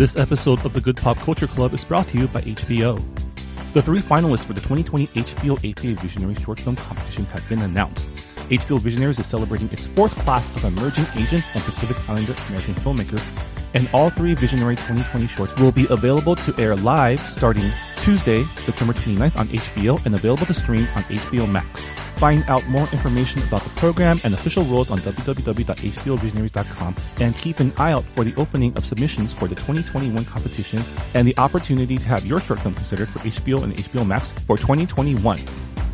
This episode of the Good Pop Culture Club is brought to you by HBO. The three finalists for the 2020 HBO APA Visionary Short Film Competition have been announced. HBO Visionaries is celebrating its fourth class of emerging Asian and Pacific Islander American filmmakers, and all three Visionary 2020 shorts will be available to air live starting Tuesday, September 29th on HBO and available to stream on HBO Max. Find out more information about the program and official rules on www.hbovisionaries.com and keep an eye out for the opening of submissions for the 2021 competition and the opportunity to have your short film considered for HBO and HBO Max for 2021.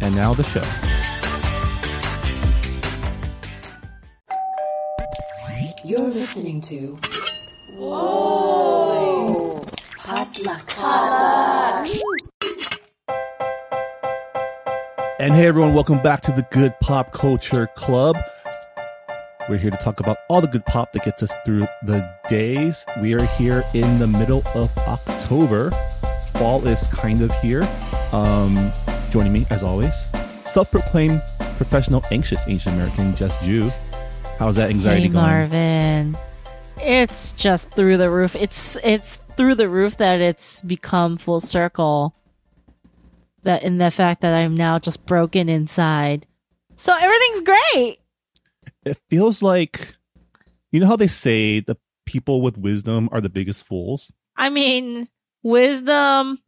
And now the show. You're listening to Whoa! Potluck. Potluck. And hey everyone, welcome back to the Good Pop Culture Club. We're here to talk about all the good pop that gets us through the days. We are here in the middle of October. Fall is kind of here. Um, joining me, as always, self-proclaimed professional anxious Asian American Jess Jew. How's that anxiety hey, going? Marvin. It's just through the roof. It's it's through the roof that it's become full circle. That in the fact that I'm now just broken inside. So everything's great. It feels like you know how they say the people with wisdom are the biggest fools. I mean, wisdom,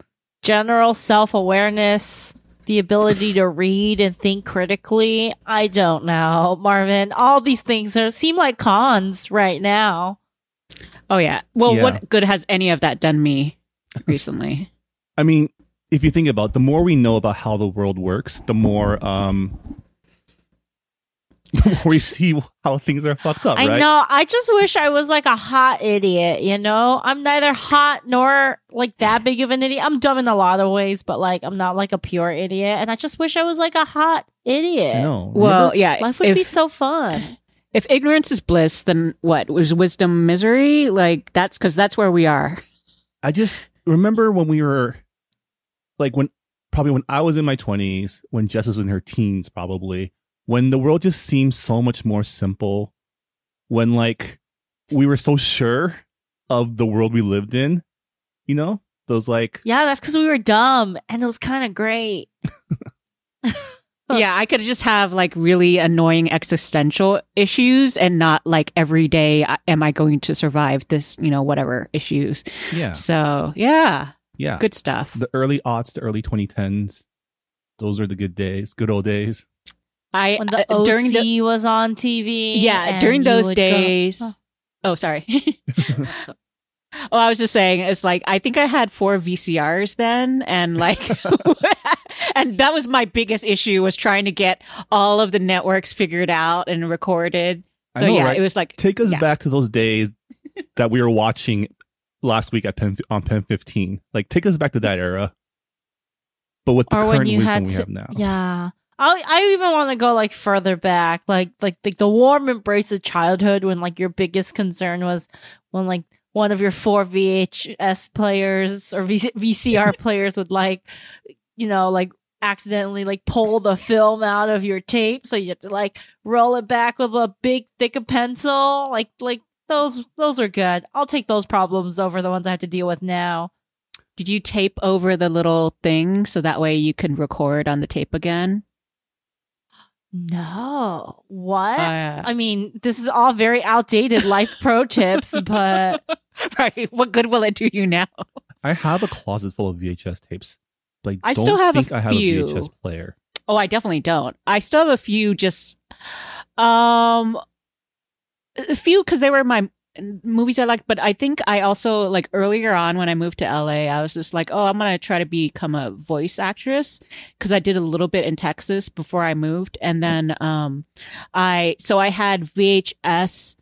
general self awareness, the ability to read and think critically. I don't know, Marvin. All these things are seem like cons right now. Oh yeah. Well, Yeah. what good has any of that done me recently? I mean, if you think about it, the more we know about how the world works, the more um the more we see how things are fucked up, I right? know. I just wish I was like a hot idiot, you know? I'm neither hot nor like that big of an idiot. I'm dumb in a lot of ways, but like I'm not like a pure idiot. And I just wish I was like a hot idiot. No. well, yeah. Life would if, be so fun. if ignorance is bliss, then what was wisdom misery? Like that's because that's where we are. I just remember when we were like when probably when I was in my twenties, when Jess was in her teens, probably when the world just seemed so much more simple. When like we were so sure of the world we lived in, you know, those like Yeah, that's because we were dumb and it was kind of great. yeah, I could just have like really annoying existential issues and not like every day uh, am I going to survive this, you know, whatever issues. yeah, So, yeah, yeah, good stuff. the early aughts to early 2010s. Those are the good days, good old days. I When the uh, OC during the was on TV. yeah during those would go- days Oh. oh sorry oh i was just saying it's like i think i had four vcrs then and like and that was my biggest issue was trying to get all of the networks figured out and recorded so know, yeah right? it was like Take us yeah. back to those days that we were watching last week at Pen on Pen 15. Like, take us back to that era, but with the or current wisdom had we have now. Yeah. I I even want to go like further back, like like like the warm embrace of childhood when like your biggest concern was when like one of your four VHS players or v- VCR players would like you know like accidentally like pull the film out of your tape so you have to like roll it back with a big thick of pencil like like those those are good. I'll take those problems over the ones I have to deal with now. did you tape over the little thing so that way you can record on the tape again No. What? Uh, I mean, this is all very outdated life pro tips, but right what good will it do you now I have a closet full of VHS tapes. Like, I don't still have a think I have few. a VHS player. Oh, I definitely don't. I still have a few just um a few cuz they were my movies I liked, but I think I also like earlier on when I moved to LA, I was just like, "Oh, I'm going to try to become a voice actress" cuz I did a little bit in Texas before I moved and then um I so I had VHS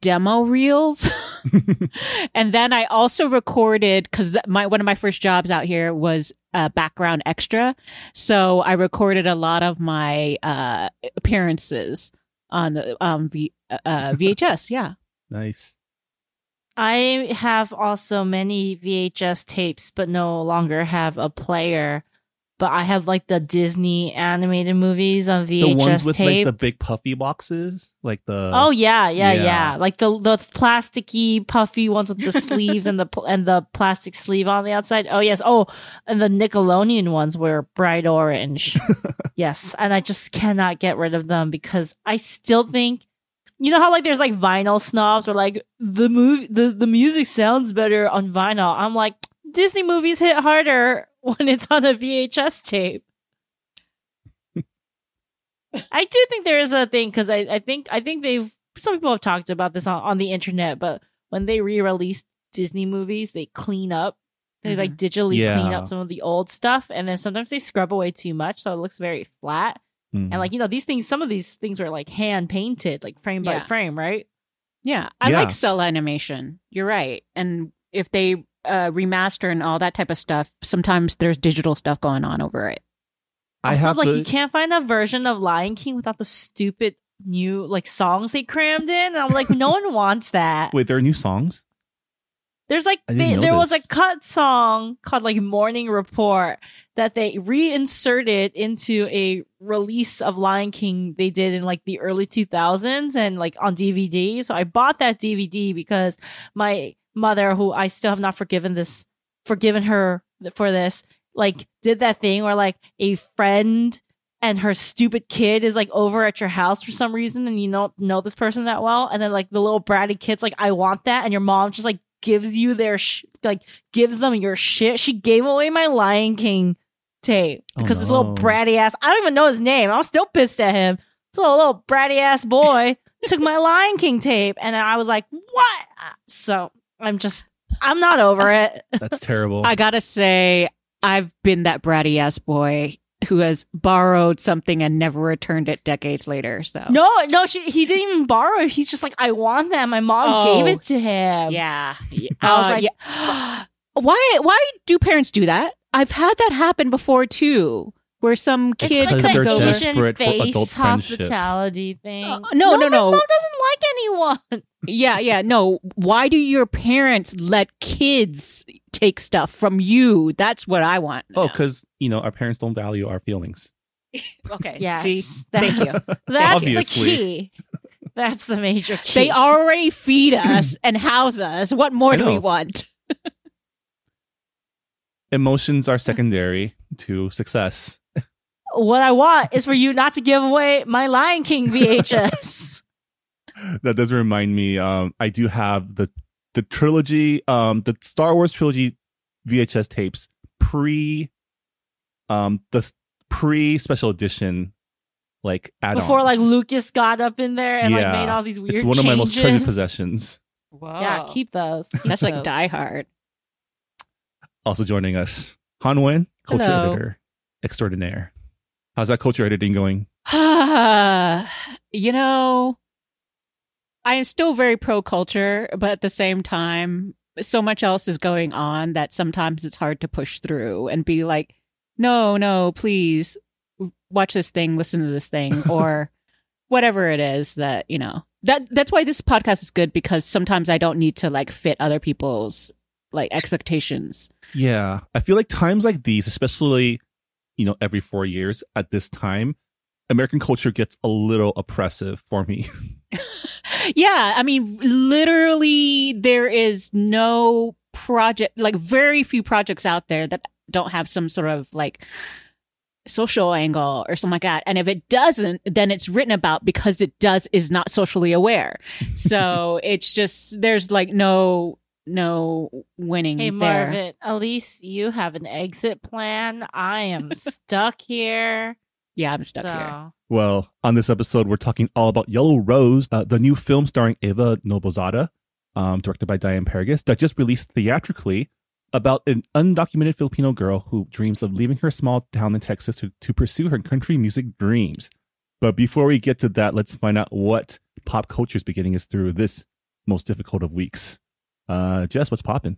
demo reels. And then I also recorded because my one of my first jobs out here was uh, background extra, so I recorded a lot of my uh, appearances on the um, v, uh, VHS. Yeah, nice. I have also many VHS tapes, but no longer have a player. But I have like the Disney animated movies on VHS the ones with tape. like the big puffy boxes, like the Oh yeah, yeah, Yeah. yeah, Like the the plasticky, puffy ones with the sleeves and the and the plastic sleeve on the outside. Oh yes. Oh, and the Nickelodeon ones were bright orange. yes, and I just cannot get rid of them because I still think, you know how like there's like vinyl snobs or like the movie the the music sounds better on vinyl. I'm like Disney movies hit harder when it's on a VHS tape. I do think there is a thing because I, I think I think they've some people have talked about this on, on the internet, but when they re-release Disney movies, they clean up. They like digitally clean up some of the old stuff, and then sometimes they scrub away too much, so it looks very flat. Mhm. And like you know, these things, some of these things were like hand painted, like frame by frame, right? Yeah, I Yeah. like cell animation. You're right. And if they uh, remaster and all that type of stuff, sometimes there's digital stuff going on over it. I also, have like the, you can't find a version of Lion King without the stupid new like songs they crammed in. And I'm like, no one wants that. wait. There are new songs. There's like they, know there was a cut song called like Morning Report that they reinserted into a release of Lion King they did in like the early 2000s and like on DVD. So I bought that DVD because my mother, who I still have not forgiven this, forgiven her for this, like did that thing where like a friend and her stupid kid is like over at your house for some reason and you don't know this person that well and then like the little bratty kid's like I want that and your mom just like gives you their sh- like gives them your shit. She gave away my Lion King tape Oh, because this little bratty ass I don't even know his name. I'm still pissed at him. This little, little bratty ass boy took my Lion King tape and I was like, "What?" Uh, so, I'm just I'm not over it. That's terrible. I gotta say, I've been that bratty ass boy who has borrowed something and never returned it decades later. So No, no, she, he didn't even borrow it. He's just like, I want that. My mom Oh. gave it to him. yeah, yeah. I was Uh, like- yeah. why? Why do parents do that? I've had that happen before too, where some It's kid Because like they're the comes over. Asian desperate for face adult hospitality thing. Uh, no, no, my no. mom doesn't like anyone. Yeah, yeah. No, why do your parents let kids take stuff from you? That's what I want. oh, because you know our parents don't value our feelings. okay. Yes, See, thank you. That's Obviously. the key. That's the major key. They already feed us and house us. What more do we want? Emotions are secondary to success. What I want is for you not to give away my Lion King VHS. that does remind me. Um, I do have the the trilogy, um, the Star Wars trilogy VHS tapes pre, um, the pre special edition, like add Before like Lucas got up in there and like made all these weird It's one of my most treasured possessions. Whoa. Yeah, keep those. Keep That's like. Die Hard. Also joining us, Han Wen, culture Hello. editor extraordinaire. How's that culture editing going? you know, I am still very pro culture, but at the same time, so much else is going on that sometimes it's hard to push through and be like, no, no, please watch this thing, listen to this thing, or whatever it is that, you know. That that's why this podcast is good because sometimes I don't need to like fit other people's like expectations. Yeah, I feel like times like these, especially you know every four years at this time, American culture gets a little oppressive for me. Yeah, I mean, literally, there is no project, like very few projects out there that don't have some sort of like social angle or something like that. And if it doesn't, then it's written about because it does is not socially aware. So it's just there's like no no winning Hey there. Marvin, at least you have an exit plan. I am stuck here. Yeah, I'm stuck so here. well, on this episode, we're talking all about Yellow Rose, uh, the new film starring Eva Noblezada, um, directed by Diane Paragas, that just released theatrically about an undocumented Filipino girl who dreams of leaving her small town in Texas to, to pursue her country music dreams. But before we get to that, let's find out what pop culture is beginning us through this most difficult of weeks. Uh, Jess, what's popping?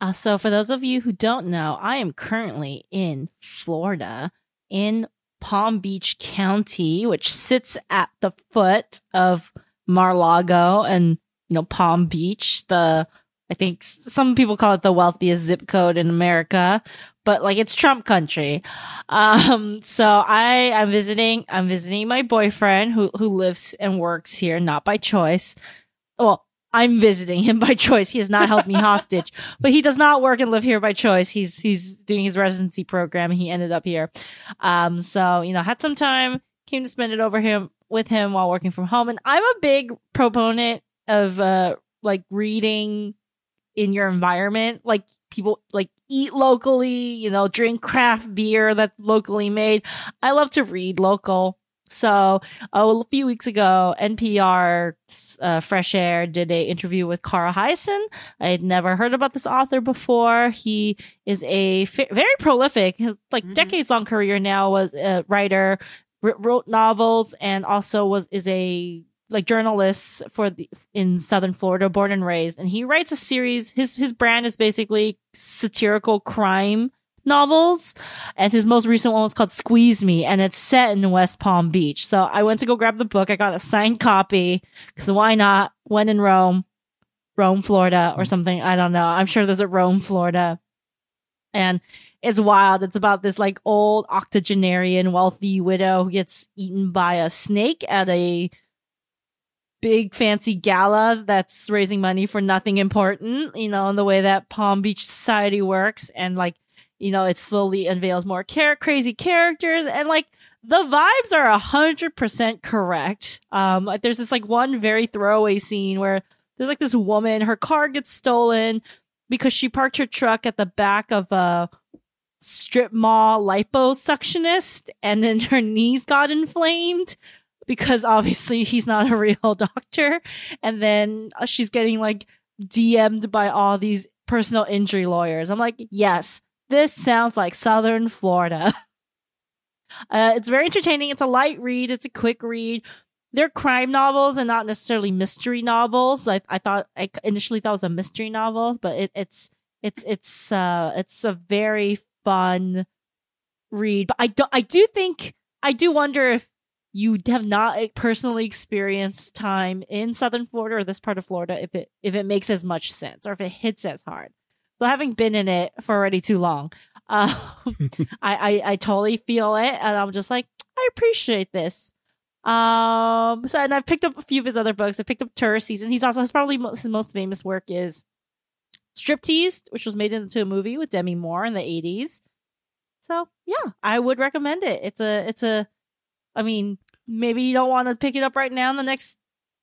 Uh, so, for those of you who don't know, I am currently in Florida, in Palm Beach County, which sits at the foot of Mar-Lago and you know Palm Beach. The I think some people call it the wealthiest zip code in America, but like it's Trump country. Um, so I I'm visiting I'm visiting my boyfriend who who lives and works here, not by choice. Well, I'm visiting him by choice. He has not held me hostage, but he does not work and live here by choice. He's he's doing his residency program. He ended up here. Um, so you know, had some time, came to spend it over him with him while working from home. And I'm a big proponent of uh like reading in your environment. Like people like eat locally, you know, drink craft beer that's locally made. I love to read local. So a few weeks ago, NPR uh, Fresh Air did a interview with Carl Hiaasen. I had never heard about this author before. He is a very prolific, like Mhm. decades long career now. Was a writer, wr- wrote novels, and also was is a like journalist for the in Southern Florida, born and raised. And he writes a series. His his brand is basically satirical crime novels and his most recent one was called Squeeze Me, and it's set in West Palm Beach. So I went to go grab the book. I got a signed copy because why not? When in Rome, Rome, Florida, or something. I don't know. I'm sure there's a Rome, Florida, and it's wild. It's about this like old octogenarian wealthy widow who gets eaten by a snake at a big fancy gala that's raising money for nothing important, you know, in the way that Palm Beach society works. And like, you know, it slowly unveils more char- crazy characters and like the vibes are a hundred percent correct. Um, there's this like one very throwaway scene where there's like this woman, her car gets stolen because she parked her truck at the back of a strip mall liposuctionist and then her knees got inflamed because obviously he's not a real doctor. And then uh, she's getting like DM'd by all these personal injury lawyers. I'm like, yes, this sounds like Southern Florida. uh, it's very entertaining. It's a light read. It's a quick read. They're crime novels and not necessarily mystery novels. I, I thought I initially thought it was a mystery novel, but it, it's it's it's uh it's a very fun read. But I do I do think I do wonder if you have not personally experienced time in southern Florida or this part of Florida if it if it makes as much sense or if it hits as hard. But having been in it for already too long, um, I, I I totally feel it, and I'm just like I appreciate this. Um, so and I've picked up a few of his other books. I picked up Tourist Season. He's also his probably most, his most famous work is Striptease, which was made into a movie with Demi Moore in the 80s. So yeah, I would recommend it. It's a it's a I mean, maybe you don't want to pick it up right now in the next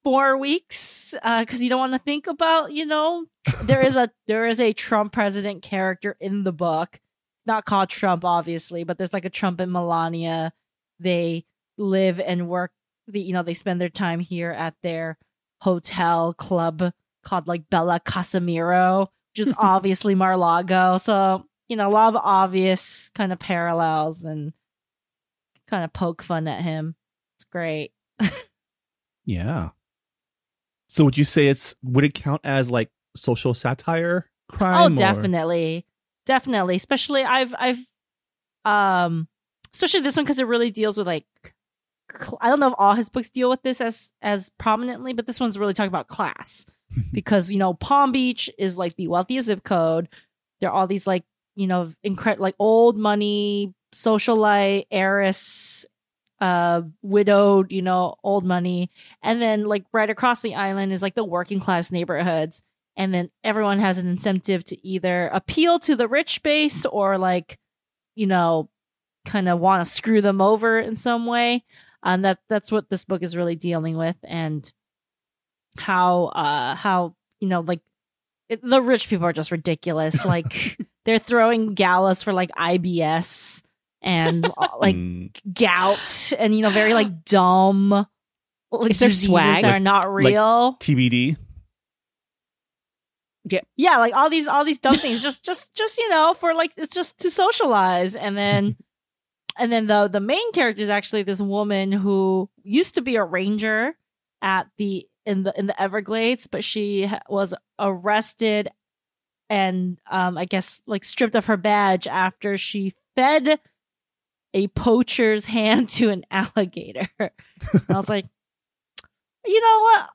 four weeks uh, because you don't want to think about, you know, there is a there is a Trump president character in the book, not called Trump, obviously, but there's like a Trump and Melania. They live and work. The you know they spend their time here at their hotel club called like Bella Casimiro, which is obviously Mar-Lago. So you know, a lot of obvious kind of parallels and kind of poke fun at him. It's great. Yeah. So would you say it's would it count as like social satire crime? oh, or- definitely, definitely. Especially I've I've um especially this one because it really deals with like I don't know if all his books deal with this as as prominently, but this one's really talking about class because you know Palm Beach is like the wealthiest zip code. There are all these like you know incredible like old money socialite heiress uh widowed you know old money. And then like right across the island is like the working class neighborhoods. And then everyone has an incentive to either appeal to the rich base or like you know kind of want to screw them over in some way. And that that's what this book is really dealing with and how uh how you know like it, the rich people are just ridiculous. Like they're throwing galas for like IBS and uh, like Mm, gout and you know very like dumb like Is there diseases swag? that are not real. TBD. yeah. Yeah, like all these all these dumb things. Just just just you know for like it's just to socialize. And then and then the the main character is actually this woman who used to be a ranger at the in the in the everglades but she was arrested and um i guess like stripped of her badge after she fed a poacher's hand to an alligator and i was like you know what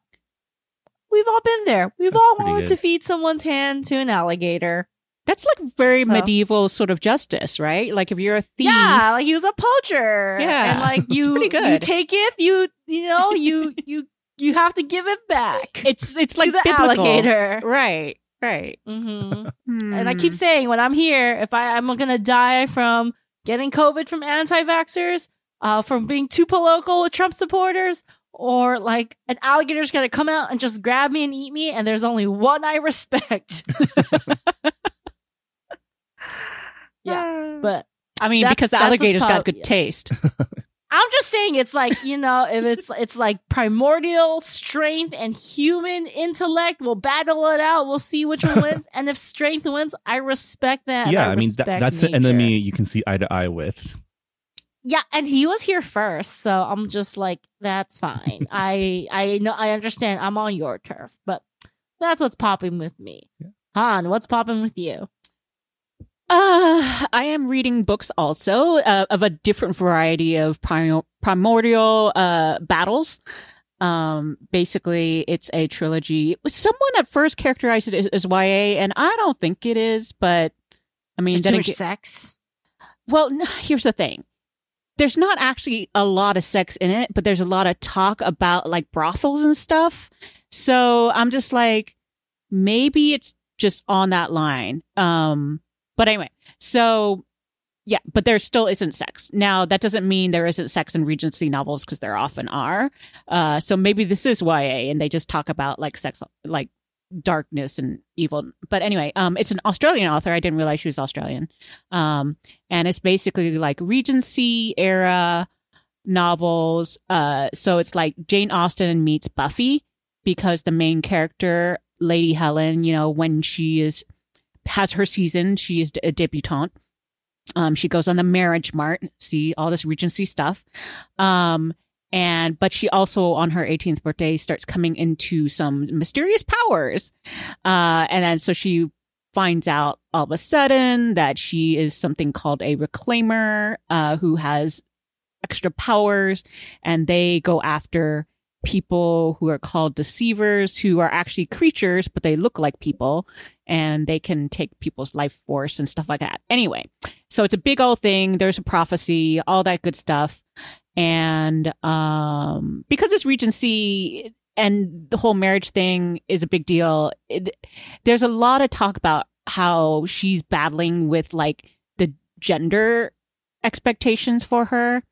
we've all been there we've That's all wanted good. to feed someone's hand to an alligator That's like very So- medieval sort of justice, right? Like if you're a thief, Yeah, like he was a poacher. Yeah, and like you, good. you take it, you you know, you you you have to give it back it's it's like to the biblical. alligator. right? Right. hmm Hmm. And I keep saying when I'm here, if I I'm gonna die from getting COVID from anti-vaxxers, uh, from being too political with Trump supporters, or like an alligator's gonna come out and just grab me and eat me, and there's only one I respect. yeah, but I mean, because the that's what's alligators got good yeah. taste. I'm just saying it's like, you know, if it's it's like primordial strength and human intellect, we'll battle it out. We'll see which one wins. and if strength wins, I respect that. yeah, I mean that, that's nature. an enemy you can see eye to eye with. Yeah, and he was here first, so I'm just like, that's fine. I I know I understand. I'm on your turf, but that's what's popping with me. Han, what's popping with you? Uh, I am reading books also uh, of a different variety of primo- primordial uh, battles. Um, basically, it's a trilogy. Someone at first characterized it as, as YA, and I don't think it is. But I mean, Is it then too much sex. well, n- here's the thing. There's not actually a lot of sex in it, but there's a lot of talk about like brothels and stuff. So I'm just like, maybe it's just on that line. Um, but anyway, so yeah, but there still isn't sex. Now, that doesn't mean there isn't sex in Regency novels because there often are. Uh, so maybe this is YA and they just talk about like sex, like darkness and evil. But anyway, um, it's an Australian author. I didn't realize she was Australian. Um, and it's basically like Regency era novels. Uh, so it's like Jane Austen meets Buffy because the main character, Lady Helen, you know, when she is has her season, she is a debutante. Um, she goes on the marriage mart, see all this Regency stuff. Um, and but she also on her 18th birthday starts coming into some mysterious powers. Uh, and then so she finds out all of a sudden that she is something called a reclaimer, uh, who has extra powers and they go after people who are called deceivers who are actually creatures but they look like people and they can take people's life force and stuff like that. Anyway so it's a big old thing. There's a prophecy all that good stuff. And um because it's regency and the whole marriage thing is a big deal it, there's a lot of talk about how she's battling with like the gender expectations for her.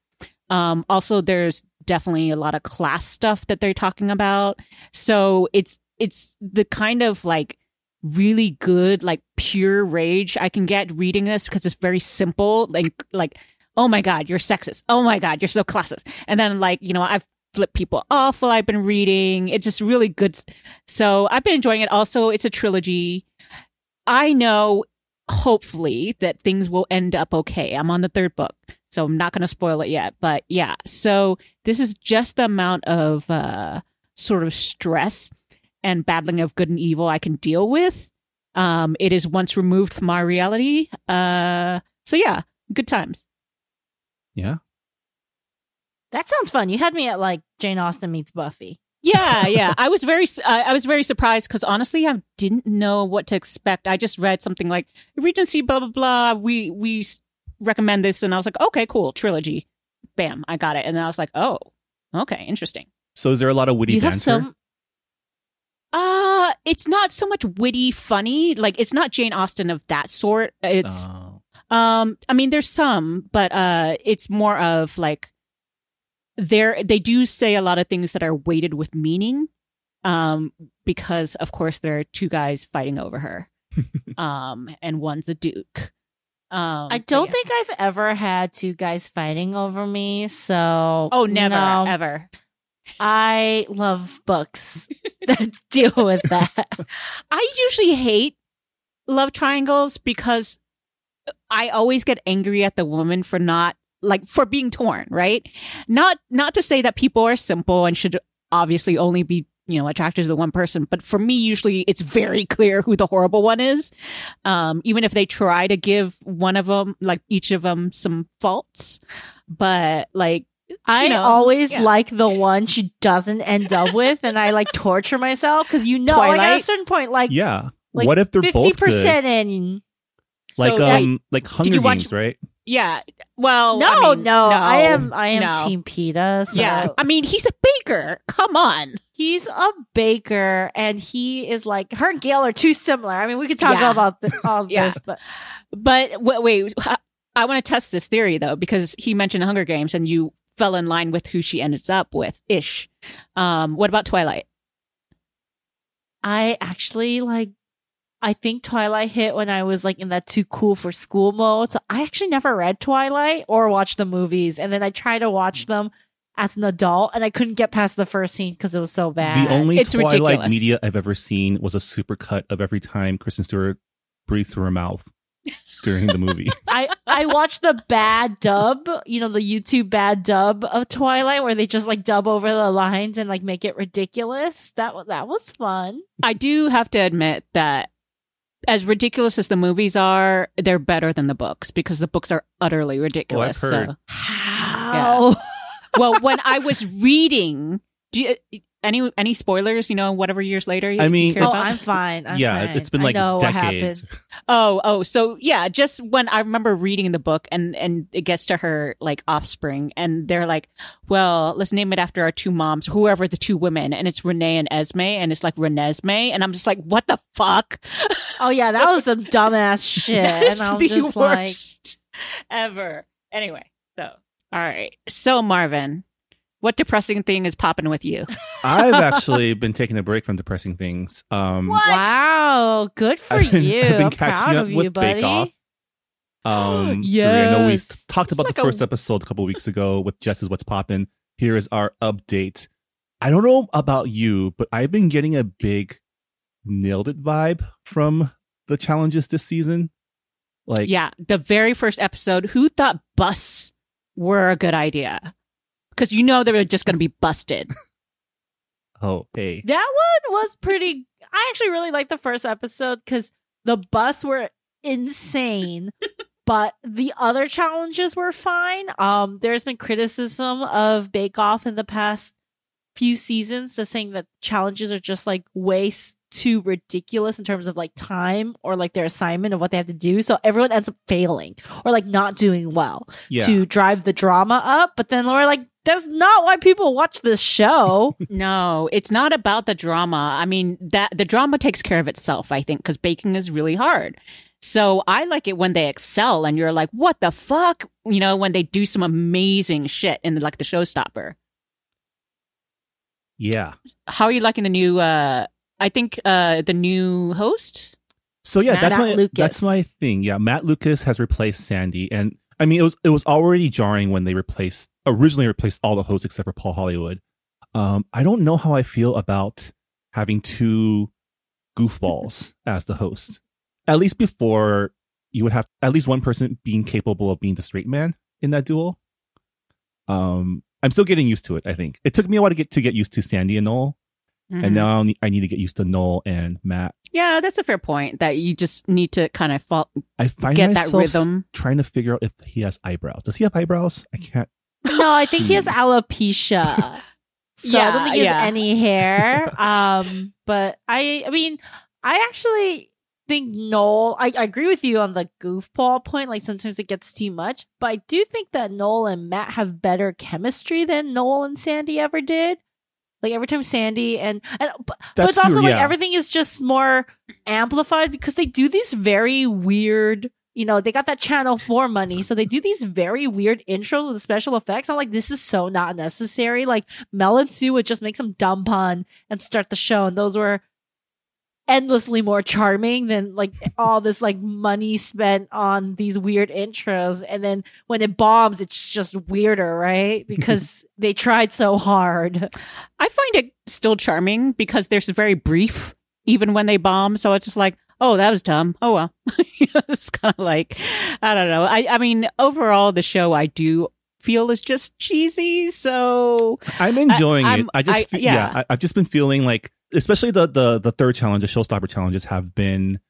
Um, also, there's definitely a lot of class stuff that they're talking about. So it's it's the kind of like really good, like pure rage I can get reading this because it's very simple. Like like, oh my god, you're sexist. Oh my god, you're so classist. And then like you know I've flipped people off while I've been reading. It's just really good. So I've been enjoying it. Also, it's a trilogy. I know hopefully that things will end up okay. I'm on the third book. So I'm not going to spoil it yet, but yeah. So this is just the amount of uh, sort of stress and battling of good and evil I can deal with. Um, it is once removed from our reality. Uh, so yeah, good times. Yeah. That sounds fun. You had me at like Jane Austen meets Buffy. Yeah, yeah. I was very, I I was very surprised because honestly, I didn't know what to expect. I just read something like Regency, blah blah blah. We we recommend this, and I was like, okay, cool, trilogy. Bam, I got it, and then I was like, oh, okay, interesting. So is there a lot of witty you banter? have some. Uh, it's not so much witty, funny. Like it's not Jane Austen of that sort. It's Oh. um, I mean, there's some, but uh, it's more of like there. They do say a lot of things that are weighted with meaning, um, because of course there are two guys fighting over her, um, and one's a duke. Um, I don't yeah. think I've ever had two guys fighting over me. So Oh, never, no. ever. I love books that deal with that. I usually hate love triangles because I always get angry at the woman for not like for being torn, right? Not not to say that people are simple and should obviously only be, you know, attracted to the one person, but for me usually it's very clear who the horrible one is. Um even if they try to give one of them like each of them some faults, but like I know, always yeah. like the one she doesn't end up with, and I like torture myself because you know, like at a certain point, like Yeah. like what if they're fifty both good? percent in, like So, um like Hunger you watch- Games, right? Yeah. Well, no, I mean, no, I am I am no. Team Peeta. So Yeah. I mean, he's a baker. Come on. He's a baker, and he is like her and Gale are too similar. I mean, we could talk Yeah. about this, all Yeah. this, but But wait, wait I- I want to test this theory though, because he mentioned Hunger Games and you fell in line with who she ends up with ish. Um, what about Twilight? I actually like. I think Twilight hit when I was like in that too cool for school mode. So I actually never read Twilight or watched the movies, and then I tried to watch them as an adult, and I couldn't get past the first scene because it was so bad. The only It's Twilight ridiculous. media I've ever seen was a supercut of every time Kristen Stewart breathed through her mouth during the movie. I I watched the bad dub, you know, the YouTube bad dub of Twilight, where they just like dub over the lines and like make it ridiculous. That that was fun. I do have to admit that as ridiculous as the movies are, they're better than the books because the books are utterly oh, ridiculous. heard. So- How? Well, when I was reading, do you, any any spoilers? You know, whatever years later. you- I you mean, care Oh, about? I'm fine. I'm yeah, fine. it's been I like know decades. happened. Oh, oh, so yeah, just when I remember reading the book and and it gets to her like offspring and they're like, well, let's name it after our two moms, whoever the two women, and it's Renee and Esme, and it's like Renesmee, and I'm just like, what the fuck? Oh yeah, that was some dumbass shit, That's and I'm the just like, ever. Anyway, so all right, so Marvin, what depressing thing is popping with you? I've actually been taking a break from depressing things. Um, What? wow, good for I've been, you. I've been I'm catching proud up of with you, buddy. Bake Off. Um, three. I know we talked It's about like the a- first episode a couple weeks ago with Jess's What's Poppin'. Here is our update. I don't know about you, but I've been getting a big nailed it vibe from the challenges this season. Like, yeah, the very first episode, who thought busts were a good idea? Because you know they were just going to be busted. oh, hey. That one was pretty. I actually really liked the first episode because the bus were insane, but the other challenges were fine. Um, there's been criticism of Bake Off in the past few seasons, just saying that challenges are just like way s- too ridiculous in terms of like time or like their assignment of what they have to do. So everyone ends up failing or like not doing well Yeah. to drive the drama up. But then we're like, that's not why people watch this show. no, it's not about the drama. I mean, that the drama takes care of itself, I think, because baking is really hard. So I like it when they excel and you're like, what the fuck? You know, when they do some amazing shit in the, like the showstopper. yeah. How are you liking the new, uh, I think, uh, the new host? So yeah, Matt that's my Lucas. that's my thing. Yeah, Matt Lucas has replaced Sandi, and I mean it was it was already jarring when they replaced originally replaced all the hosts except for Paul Hollywood. Um, I don't know how I feel about having two goofballs as the host. At least before you would have at least one person being capable of being the straight man in that duel. Um, I'm still getting used to it. I think it took me a while to get to get used to Sandi and Noel, Mhm. and now I need, to get used to Noel and Matt. yeah, that's a fair point that you just need to kind of fall, I find get that myself s- rhythm. trying to figure out if he has eyebrows. Does he have eyebrows? I can't. No, I think he has alopecia. So I don't think he has yeah. any hair. Um, but I, I mean, I actually think Noel. I, I agree with you on the goofball point. Like sometimes it gets too much, but I do think that Noel and Matt have better chemistry than Noel and Sandi ever did. Like every time Sandi and and but, but it's also true, like yeah. everything is just more amplified because they do these very weird. You know, they got that Channel 4 money, so they do these very weird intros with special effects. I'm like, this is so not necessary. Like, Mel and Sue would just make some dumb pun and start the show, and those were endlessly more charming than like all this like money spent on these weird intros. And then when it bombs, it's just weirder, right? Because they tried so hard. I find it still charming because they're very brief, even when they bomb. So it's just like, oh, that was dumb. Oh well. It's kind of like, I don't know. I, I mean, overall, the show I do feel is just cheesy. So I'm enjoying I- it. I'm- I just I- yeah. yeah, I, I've just been feeling like, especially the the the third challenge, the showstopper challenges have been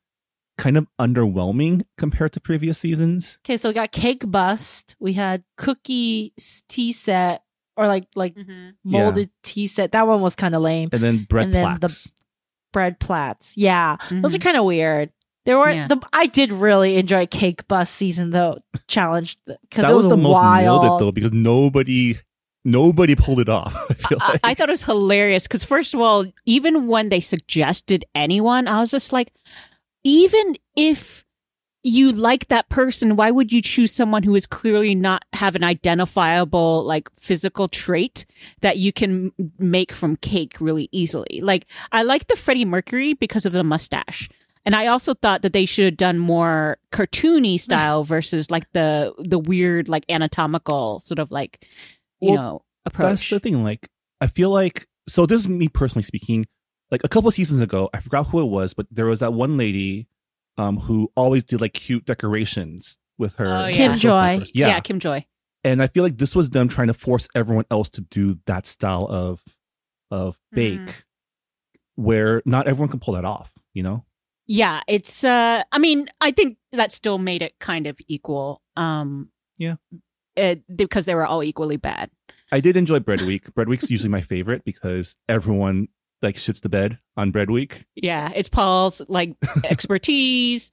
kind of underwhelming compared to previous seasons. Okay, so we got Cake Bust. We had Cookie tea set or like like molded tea set. That one was kind of lame. And then bread And then the- Bread plats. Yeah. Those are Mhm. kind of weird. There were Yeah. the I did really enjoy Cake Bus season though challenge because that it was, was, the most wild. nailed it though because nobody nobody pulled it off. I feel I, like. I thought it was hilarious because first of all, even when they suggested anyone, I was just like, even if you like that person, why would you choose someone who is clearly not have an identifiable like physical trait that you can make from cake really easily? Like I like the Freddie Mercury because of the mustache. And I also thought that they should have done more cartoony style versus like the the weird like anatomical sort of like you Well, know approach. That's the thing. Like, I feel like so. This is me personally speaking. Like a couple seasons ago, I forgot who it was, but there was that one lady, um, who always did like cute decorations with her. Oh, yeah. Kim Joy. yeah. Yeah. Kim Joy. and I feel like this was them trying to force everyone else to do that style of of bake, Mhm. where not everyone can pull that off. You know. Yeah, it's uh I mean, I think that still made it kind of equal. Um Yeah. It, because they were all equally bad. I did enjoy Bread Week. Bread Week's usually my favorite because everyone like shits the bed on Bread Week. Yeah, it's Paul's like expertise.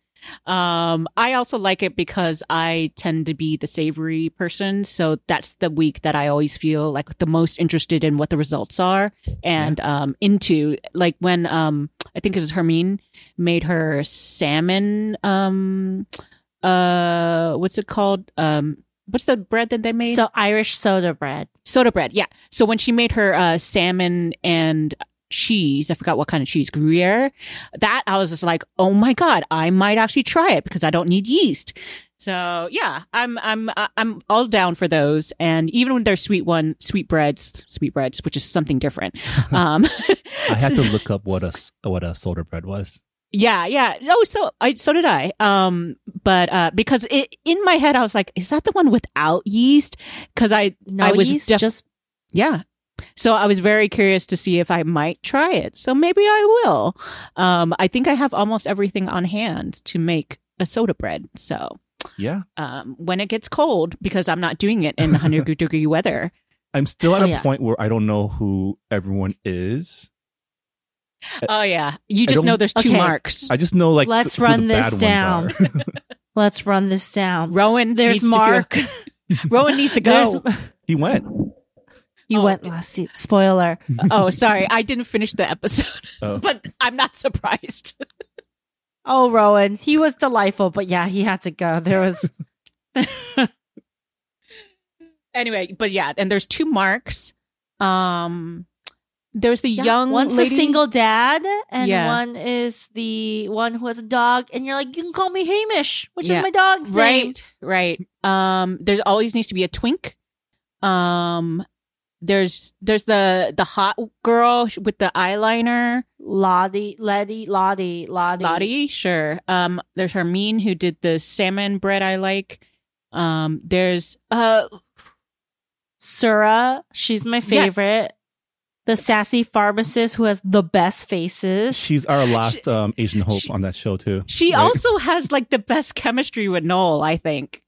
Um I also like it because I tend to be the savory person, so that's the week that I always feel like the most interested in what the results are and um into like when um I think it was Hermine made her salmon um uh what's it called? Um what's the bread that they made? So Irish soda bread. soda bread yeah so when she made her uh salmon and cheese i forgot what kind of cheese gruyere that i was just like oh my god i might actually try it because i don't need yeast so yeah i'm i'm i'm all down for those and even when they're sweet one sweet breads sweet breads which is something different um I had to look up what a what a soda bread was. Yeah, yeah. Oh, so I so did I. Um, but uh, because it in my head I was like, is that the one without yeast? Because I No I was yeast, def- just yeah. So I was very curious to see if I might try it. So maybe I will. Um, I think I have almost everything on hand to make a soda bread. So Yeah, um, when it gets cold, because I'm not doing it in 100 degree weather. I'm still at Oh, a yeah. point where I don't know who everyone is. Oh yeah, you just know there's two Okay. marks. I just know like Let's who the run this bad down. let's run this down. Rowan, There's needs to go- Mark. Rowan needs to go. There's he went. you Oh, went did- last se- spoiler. oh, sorry, I didn't finish the episode, Oh. but I'm not surprised. Oh, Rowan, he was delightful, but yeah, he had to go. There was anyway, but yeah, and there's two marks. Um, there's the Yeah, young one's lady. the single dad, and Yeah. one is the one who has a dog. And you're like, you can call me Hamish, which Yeah. is my dog's name. right, right. Um, there's always needs to be a twink. Um, there's there's the the hot girl with the eyeliner, Lottie, Letty, Lottie, Lottie. Lottie. Sure. Um, there's Hermine who did the salmon bread I like. Um, there's uh Sura, she's my Yes. The sassy pharmacist who has the best faces. She's our last um, Asian hope she- on that show too. she Right? also has like the best chemistry with Noel. I think.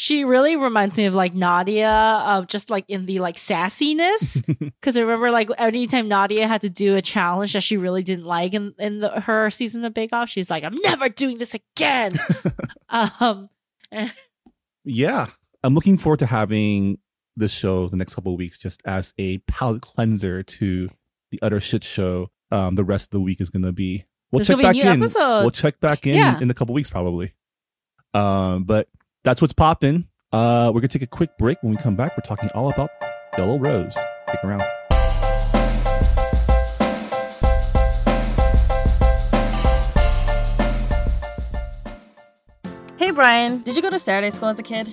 She really reminds me of like Nadia, uh, just like in the like sassiness. Because I remember like anytime Nadia had to do a challenge that she really didn't like in in the, her season of Bake Off, she's like, "I'm never doing this again." um, yeah, I'm looking forward to having this show the next couple of weeks just as a palate cleanser to the utter shit show. Um, the rest of the week is going to be. We'll There's check gonna back be a new in. episode. We'll check back in Yeah. in a couple weeks probably. Um, but that's what's popping. Uh, we're gonna take a quick break. When we come back, we're talking all about Yellow Rose. Stick around. Hey Brian, did you go to Saturday school as a kid?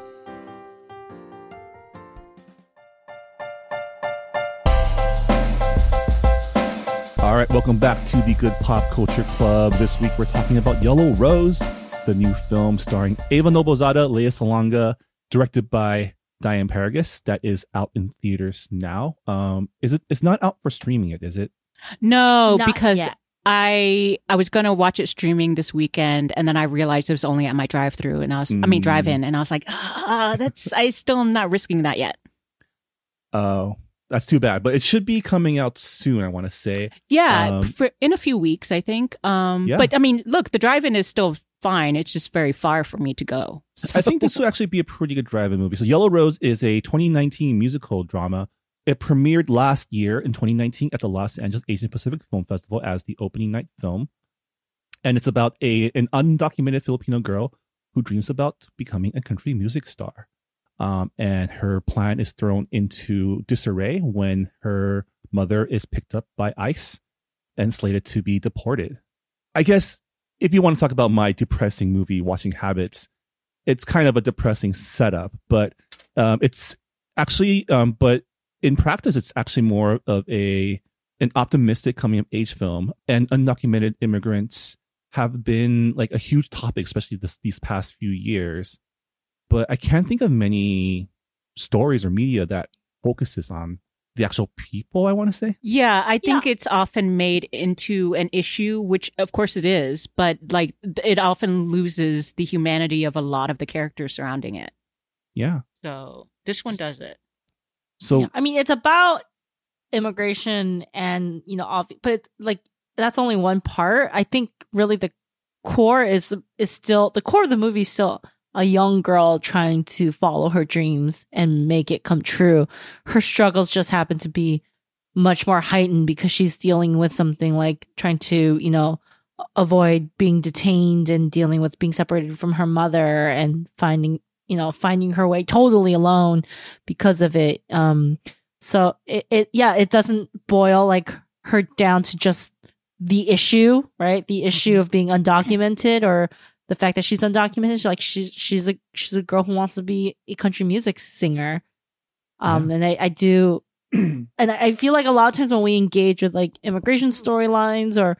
All right, welcome back to the Good Pop Culture Club. This week we're talking about Yellow Rose, the new film starring Ava Noblezada, Lea Salonga, directed by Diane Paragas that is out in theaters now. Um, is it? It's not out for streaming it, is it? No, Not because yet. I I was gonna watch it streaming this weekend, and then I realized it was only at my drive-through, and I was I mean Mm. drive-in, and I was like, ah, that's I still am not risking that yet. Oh, that's too bad. But it should be coming out soon. I want to say. Yeah, Um, for, in a few weeks, I think. Um, Yeah. but I mean, look, the drive-in is still fine. It's just very far for me to go. So, I think this would actually be a pretty good drive-in movie. So Yellow Rose is a 2019 musical drama. It premiered last year in 2019 at the Los Angeles Asian Pacific Film Festival as the opening night film. And it's about a an undocumented Filipino girl who dreams about becoming a country music star. Um, and her plan is thrown into disarray when her mother is picked up by ICE and slated to be deported. I guess if you want to talk about my depressing movie watching habits, it's kind of a depressing setup, but um, it's actually, um, but in practice, it's actually more of a an optimistic coming of age film. And undocumented immigrants have been like a huge topic, especially this, these past few years. But I can't think of many stories or media that focuses on the actual people. I want to say, yeah, I think it's often made into an issue, which of course it is, but like it often loses the humanity of a lot of the characters surrounding it. yeah. So this one does it. So Yeah, I mean, it's about immigration and you know, obvi- but like that's only one part. I think really the core is is still the core of the movie is still a young girl trying to follow her dreams and make it come true. Her struggles just happen to be much more heightened because she's dealing with something like trying to, you know, avoid being detained and dealing with being separated from her mother and finding, you know, finding her way totally alone because of it. Um so it, it yeah, it doesn't boil like her down to just the issue, right? The issue of being undocumented or the fact that she's undocumented. She's like she's she's a she's a girl who wants to be a country music singer. Um and I, I do and I feel like a lot of times when we engage with like immigration storylines or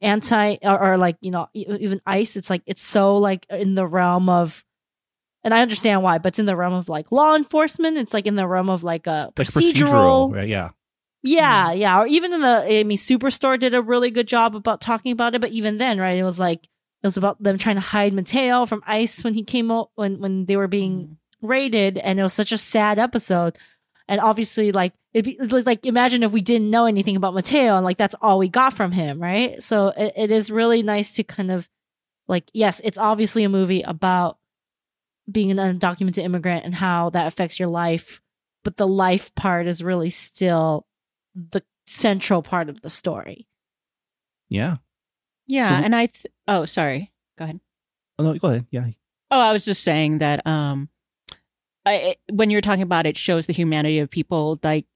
anti or, or like you know even ICE, it's like it's so like in the realm of and I understand why, but it's in the realm of like law enforcement. It's like in the realm of like a like procedural, procedural, right? Yeah. yeah, yeah. Or even in the, I mean, Superstore did a really good job about talking about it. But even then, right, it was like it was about them trying to hide Mateo from ICE when he came out when when they were being mm. raided, and it was such a sad episode. And obviously, like it'd be like, like imagine if we didn't know anything about Mateo, and like that's all we got from him, right? So it, it is really nice to kind of like, yes, it's obviously a movie about being an undocumented immigrant and how that affects your life, but the life part is really still the central part of the story. Yeah. Yeah, So- and I th- oh sorry, go ahead. Oh, no, go ahead. Yeah. Oh, I was just saying that um, I, it- when you're talking about it, shows the humanity of people, like,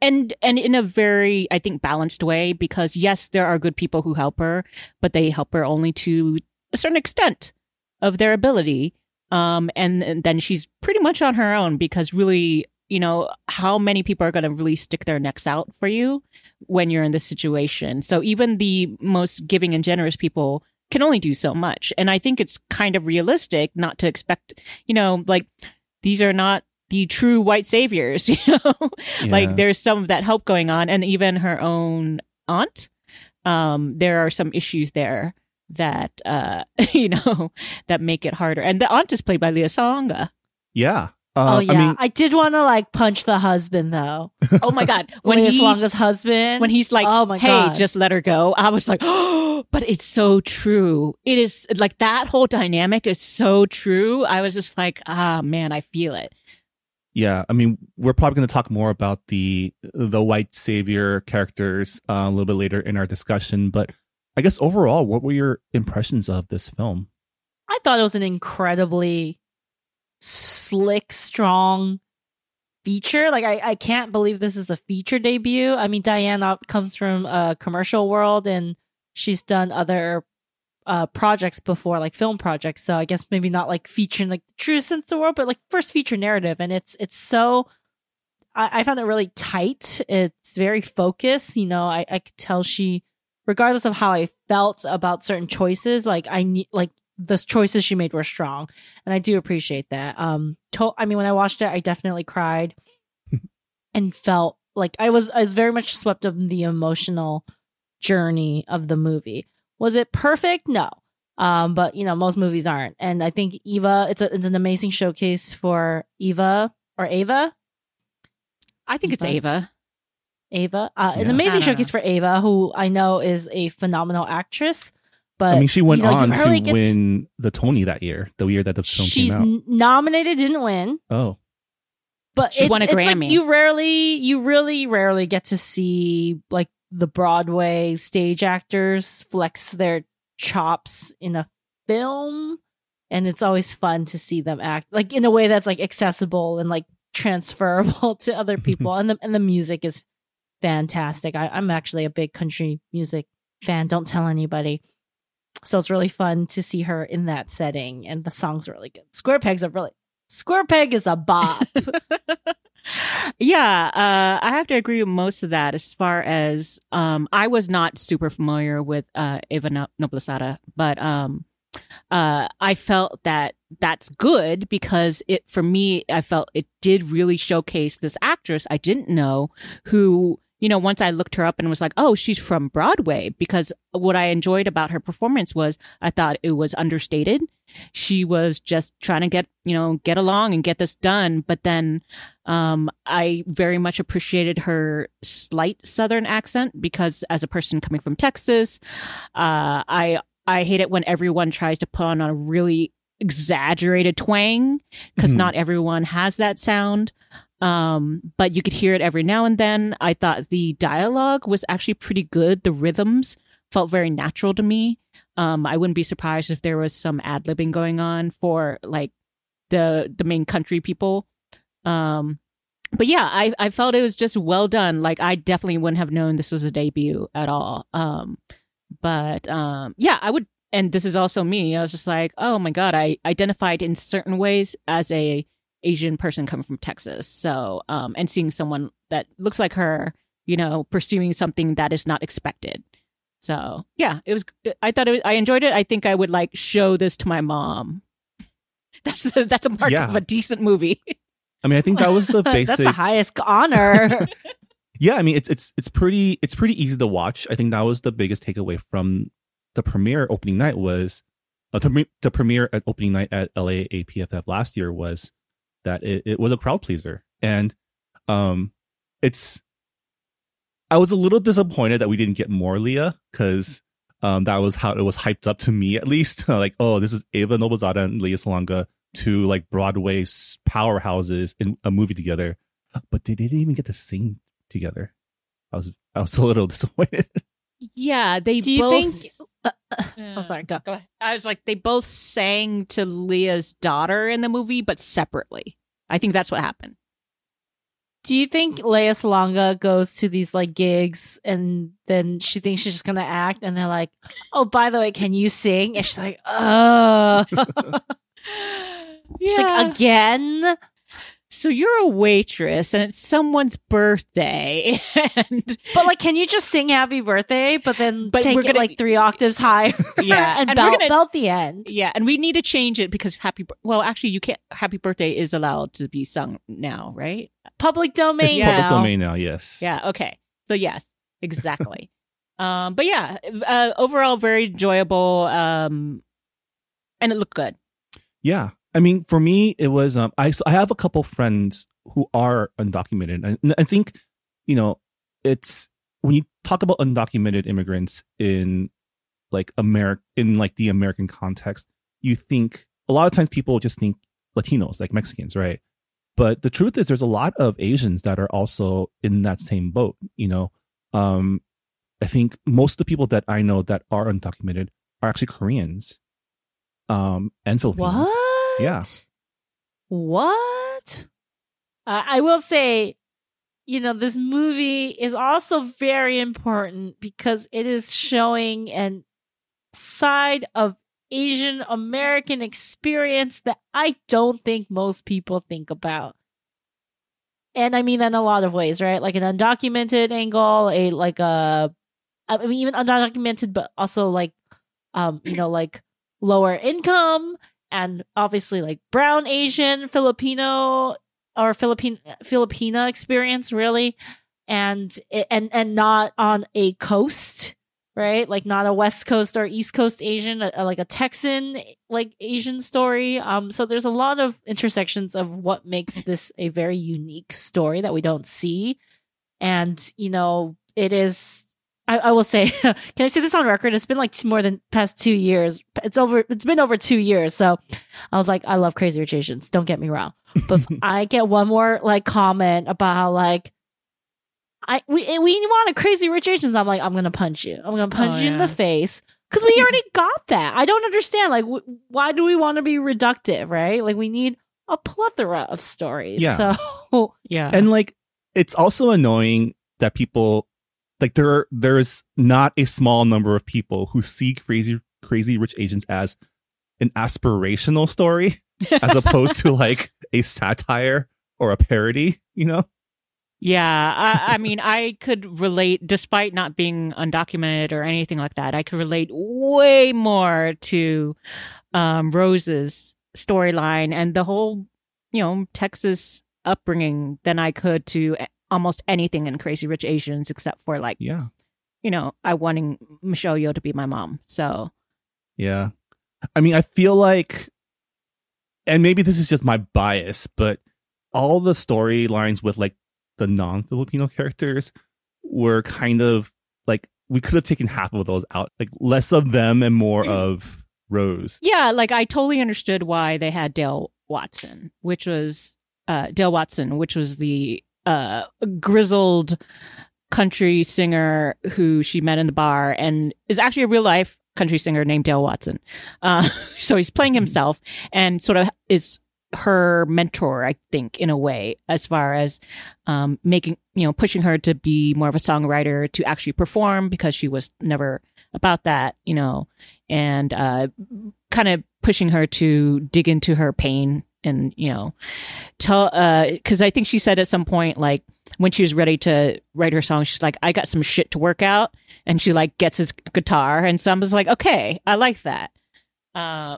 and and in a very, I think, balanced way. Because yes, there are good people who help her, but they help her only to a certain extent of their ability. Um, and, and then she's pretty much on her own because really, you know, how many people are going to really stick their necks out for you when you're in this situation? So even the most giving and generous people can only do so much. And I think it's kind of realistic not to expect, you know, like these are not the true white saviors, you know? Yeah. like there's some of that help going on. And even her own aunt, um, there are some issues there that, uh, you know, that make it harder. And the aunt is played by Lea Salonga. Yeah. Oh Uh, yeah, I mean, I did want to like punch the husband though. Oh my God. When When he's, Wanga's husband, when he's like, oh my hey, god, just let her go. I was like, oh, but it's so true. It is like that whole dynamic is so true. I was just like, ah, man, I feel it. yeah. I mean, we're probably going to talk more about the the white savior characters uh, a little bit later in our discussion. But I guess overall, what were your impressions of this film? I thought it was an incredibly slick, strong feature. Like I, I can't believe this is a feature debut. I mean, Diana comes from a commercial world and she's done other uh projects before, like film projects. So I guess maybe not like featuring like the true sense of the world, but like first feature narrative. And it's it's so I, I found it really tight. It's very focused. You know, I, I could tell she regardless of how I felt about certain choices, like I need like the choices she made were strong, and I do appreciate that. Um, to- I mean, when I watched it, I definitely cried and felt like I was I was very much swept up in the emotional journey of the movie. Was it perfect? No. Um, but you know, most movies aren't. And I think Eva, it's a it's an amazing showcase for Eva or Ava. I think it's Ava. Ava. Uh, an amazing I don't showcase for Ava, who I know is a phenomenal actress. But I mean, she went you know, on to hardly get- win the Tony that year, the year that the film She's came out. n- nominated, didn't win, oh, but She it's, won a it's like Grammy. you rarely, you really rarely get to see like the Broadway stage actors flex their chops in a film, and it's always fun to see them act like in a way that's like accessible and like transferable to other people. and the and the music is fantastic. I, I'm actually a big country music fan. Don't tell anybody. So it's really fun to see her in that setting, and the songs are really good. Square Peg's a really Square Peg is a bop. yeah, uh, I have to agree with most of that. As far as um, I was not super familiar with uh, Eva no- Noblezada, but um, uh, I felt that that's good because it for me, I felt it did really showcase this actress I didn't know who. You know, once I looked her up and was like, oh, she's from Broadway. Because what I enjoyed about her performance was I thought it was understated. She was just trying to get, you know, get along and get this done. But then um, I very much appreciated her slight Southern accent because, as a person coming from Texas, uh, I I hate it when everyone tries to put on a really exaggerated twang because Mhm. not everyone has that sound. Um, but you could hear it every now and then. I thought the dialogue was actually pretty good. The rhythms felt very natural to me. Um, I wouldn't be surprised if there was some ad libbing going on for like the the main country people. Um, but yeah, I I felt it was just well done. Like I definitely wouldn't have known this was a debut at all. Um, but um, yeah, I would. And this is also me. I was just like, oh my god, I identified in certain ways as a Asian person coming from Texas. So, um, and seeing someone that looks like her, you know, pursuing something that is not expected. So, yeah, it was. I thought it was, I enjoyed it. I think I would like show this to my mom. That's the, that's a mark Yeah. of a decent movie. I mean, I think that was the That's basic. the highest honor. yeah, I mean, it's it's it's pretty it's pretty easy to watch. I think that was the biggest takeaway from the premiere opening night was uh, the, the premiere at opening night at LA APFF last year was that it, it was a crowd pleaser, and um, it's. I was a little disappointed that we didn't get more Lea because um, that was how it was hyped up to me at least. like, oh, this is Ava Noblezada and Lea Salonga, two like Broadway powerhouses in a movie together, but they didn't even get to sing together. I was I was a little disappointed. Yeah, they Do you both. think? Uh, uh, oh, sorry. Go. Go ahead. I was like, they both sang to Lea's daughter in the movie, but separately. I think that's what happened. Do you think Lea Salonga goes to these like gigs and then she thinks she's just gonna act and they're like, "Oh, by the way, can you sing?" And she's like, "Uh." She's like, "Again?" So you're a waitress, and it's someone's birthday, and But like, can you just sing "Happy Birthday"? But then But take we're it gonna- like three octaves higher, Yeah, and, and we're belt, gonna- belt the end. yeah, and we need to change it because happy. Well, actually, you can't. Happy birthday is allowed to be sung now, right? Public domain. It's Yeah. public domain now. Yes. Yeah. Okay. So yes, exactly. um, but yeah, uh, overall very enjoyable. Um, and it looked good. Yeah. I mean, for me, it was. Um, I I have a couple friends who are undocumented, and I think, you know, it's when you talk about undocumented immigrants in like America, in like the American context, you think a lot of times people just think Latinos, like Mexicans, right? But the truth is, there's a lot of Asians that are also in that same boat. You know, um, I think most of the people that I know that are undocumented are actually Koreans, um, and Filipinos. What? Yeah. What? Uh, I will say, you know, this movie is also very important because it is showing an side of Asian American experience that I don't think most people think about. And I mean in a lot of ways, right? Like an undocumented angle, a like a I mean even undocumented but also like um, you know, like lower income and obviously like brown Asian, Filipino or Philippine Filipina experience really. And and and not on a coast right? Like not a west coast or east coast asian a, a- like a texan like asian story. Um so there's a lot of intersections of what makes this a very unique story that we don't see. And you know it is I, I will say can i say this on record it's been like more than past two years it's over it's been over two years so i was like i love crazy rich asians don't get me wrong but if i get one more like comment about how like I we eh, we want a crazy rich Asians. I'm like, I'm gonna punch you. I'm gonna punch Oh, you in the face because we already got that. I don't understand. Like, w- why do we want to be reductive? Right? Like, we need a plethora of stories. Yeah. So Yeah. and like it's also annoying that people like there there's not a small number of people who see crazy crazy rich asians as an aspirational story as opposed to like a satire or a parody you know Yeah, I, I mean, I could relate, despite not being undocumented or anything like that. I could relate way more to um, Rose's storyline and the whole, you know, Texas upbringing than I could to almost anything in Crazy Rich Asians, except for like, yeah. you know, I wanting Michelle Yeoh to be my mom. So. Yeah. I mean i feel like and maybe this is just my bias but all the storylines with like the non-filipino characters were kind of like we could have taken half of those out like less of them and more of rose. Yeah, like I totally understood why they had Dale Watson, which was uh Dale Watson, which was the uh grizzled country singer who she met in the bar and is actually a real life country singer named Dale Watson. Uh so he's playing himself and sort of is her mentor, I think, in a way, as far as um making you know, pushing her to be more of a songwriter to actually perform because she was never about that, you know, and uh kind of pushing her to dig into her pain and you know tell uh because i think she said at some point like when she was ready to write her song she's like i got some shit to work out and she like gets his guitar and so i'm just like okay i like that uh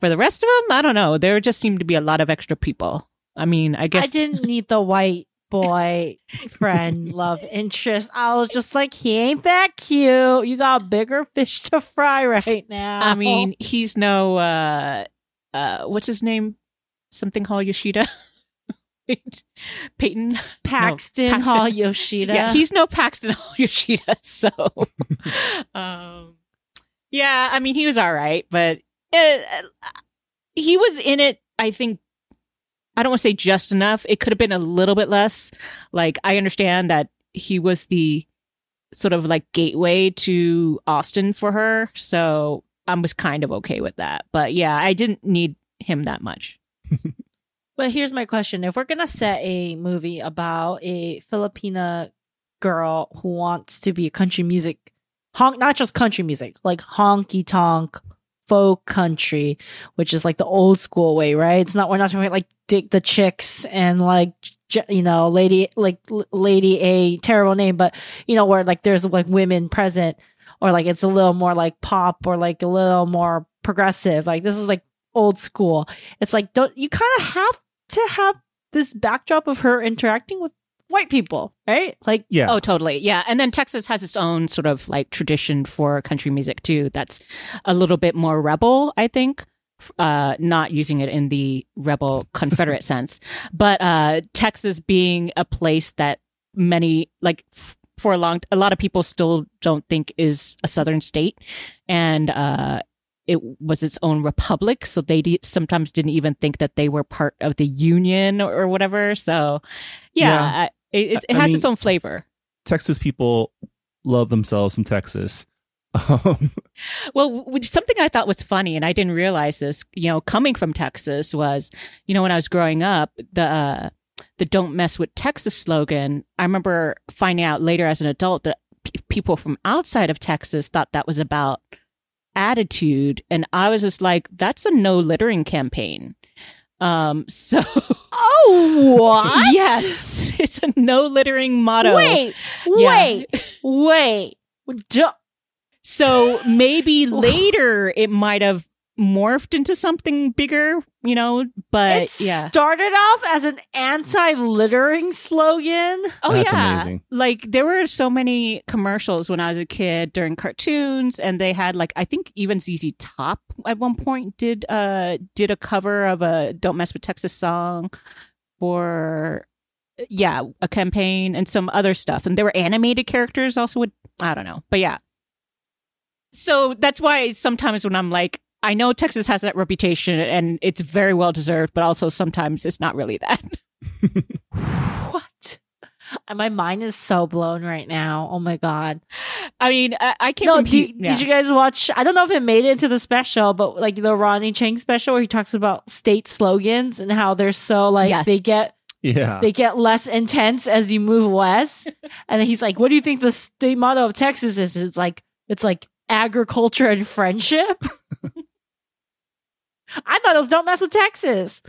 for the rest of them i don't know there just seemed to be a lot of extra people i mean i guess I didn't need the white boy friend love interest. I was just like, he ain't that cute. You got bigger fish to fry right now. i mean he's no uh uh what's his name something hall yoshida peyton Paxton, Paxton. Hall Yoshida. Yeah, he's no Paxton Hall Yoshida, so um yeah, I mean he was all right, but uh, he was in it I think I don't want to say just enough. It could have been a little bit less. Like I understand that he was the sort of like gateway to Austin for her, so I was kind of okay with that. But yeah, I didn't need him that much. But here's my question: If we're gonna set a movie about a Filipina girl who wants to be a country music, honk, not just country music, like honky tonk folk country, which is like the old school way, right? It's not we're not talking about like Dixie Chicks and like you know Lady like Lady A terrible name, but you know where like there's like women present or like it's a little more like pop or like a little more progressive. Like this is like old school. It's like don't you kind of have to have this backdrop of her interacting with white people, right? Like yeah Oh, totally. Yeah. And then Texas has its own sort of like tradition for country music too. That's a little bit more rebel, I think. Uh, not using it in the rebel Confederate sense, but, uh, Texas being a place that many, like, f- for a long, a lot of people still don't think is a southern state. And, uh, it was its own republic, so they de- sometimes didn't even think that they were part of the union or, or whatever. So, yeah, Yeah. I- it, it, has mean- its own flavor. texas people love themselves from texas um, Well, something I thought was funny, and I didn't realize this, you know, coming from Texas was, you know, when I was growing up, the uh, the "Don't mess with Texas" slogan. I remember finding out later as an adult that p- people from outside of Texas thought that was about attitude, and I was just like, "That's a no littering campaign." Um, so oh what? yes, it's a no littering motto. Wait, Yeah. wait, wait. So maybe later it might have morphed into something bigger, you know, but it yeah. started off as an anti-littering slogan. Oh That's yeah. amazing. Like there were so many commercials when I was a kid during cartoons and they had like I think even ZZ Top at one point did uh did a cover of a Don't Mess with Texas song for yeah, a campaign and some other stuff. And there were animated characters also with I don't know. But yeah. So that's why sometimes when I'm like I know Texas has that reputation and it's very well deserved, but also sometimes it's not really that. What? Uh, my mind is so blown right now. Oh my god. I mean, I, I came No, from did, yeah. did you guys watch? I don't know if it made it into the special, but like the Ronny Chieng special where he talks about state slogans and how they're so like Yes. they get Yeah. they get less intense as you move west. and then he's like, "What do you think the state motto of Texas is?" It's like it's like agriculture and friendship. I thought it was "Don't mess with Texas,"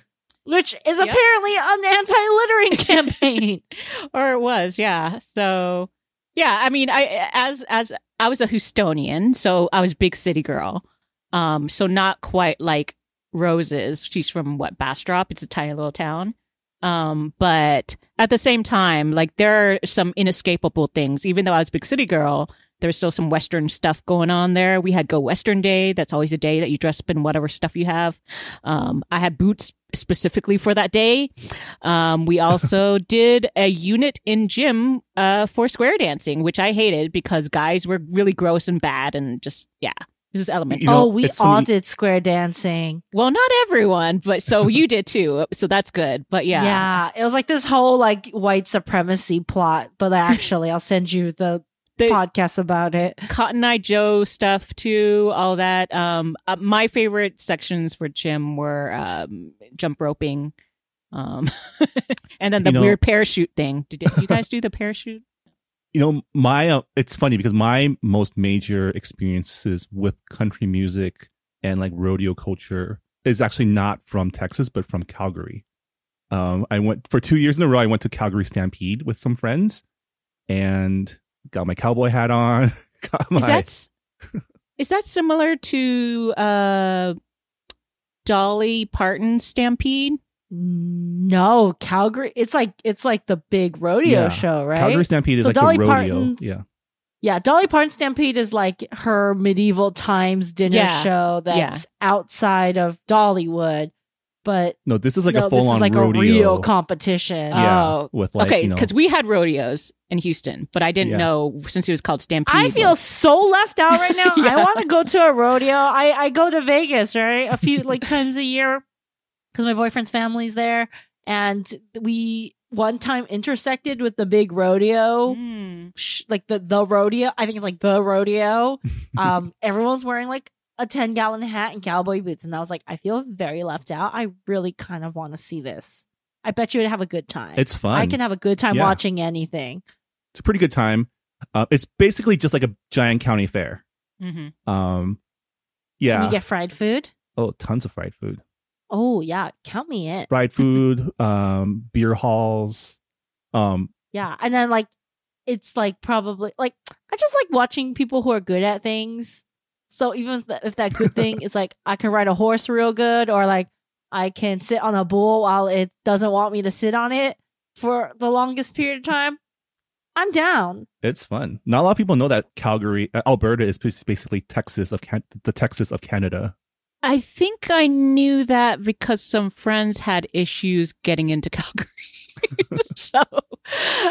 which is Yep. apparently an anti-littering campaign. or it was yeah. So yeah i mean i as as i was a houstonian so i was big city girl. Um so not quite like roses. She's from what bastrop? It's a tiny little town. Um but at the same time like there are some inescapable things. Even though i was a big city girl there's still some western stuff going on there we had go western day that's always a day that you dress up in whatever stuff you have um i had boots specifically for that day um, we also did a unit in gym uh, for square dancing, which I hated because guys were really gross and bad and just yeah, this is elementary. You know, oh, we all funny- did square dancing. well, not everyone, but so you did too, so that's good. But yeah, Yeah, it was like this whole like white supremacy plot, but actually, I'll send you the, The- podcast about it. Cotton Eye Joe stuff too, all that. Um, uh, my favorite sections for gym were um, jump roping, um, and then the You know- weird parachute thing. Did you guys do the parachute? you know my uh, it's funny because my most major experiences with country music and like rodeo culture is actually not from texas but from calgary um i went for two years in a row i went to calgary stampede with some friends and got my cowboy hat on got my Is that s- is that similar to uh Dolly Parton Stampede? No, Calgary. It's like it's like the big rodeo Yeah. show, right? calgary stampede is So like Dolly the rodeo Parton's- yeah yeah, Dolly Parton Stampede is like her medieval times dinner Yeah. show that's Yeah. outside of Dollywood, but no this is like no, a full-on like rodeo a real competition. yeah Oh, with like okay, you know because we had rodeos in Houston, but I didn't Yeah. know since it was called Stampede. I feel was- so left out right now. I want to go to a rodeo. I, I go to Vegas, right? A few like times a year because my boyfriend's family's there. And we one time intersected with the big rodeo, Mm. sh- like the, the rodeo. I think it's like the rodeo. Um, everyone's wearing like a 10 gallon hat and cowboy boots. And I was like, I feel very left out. I really kind of want to see this. I bet you would have a good time. it's fun I can have a good time Yeah. watching anything. it's a pretty good time uh, it's basically just like a giant county fair Mhm. um yeah Can you get fried food? oh tons of fried food Oh yeah, count me in. fried food, um, beer halls. Um, Yeah, and then like it's like probably like I just like watching people who are good at things. So even if, the, if that good thing is like I can ride a horse real good, or like I can sit on a bull while it doesn't want me to sit on it for the longest period of time, I'm down. it's fun. Not a lot of people know that Calgary, uh, Alberta, is basically Texas of Can- the Texas of Canada. I think I knew that because some friends had issues getting into Calgary. so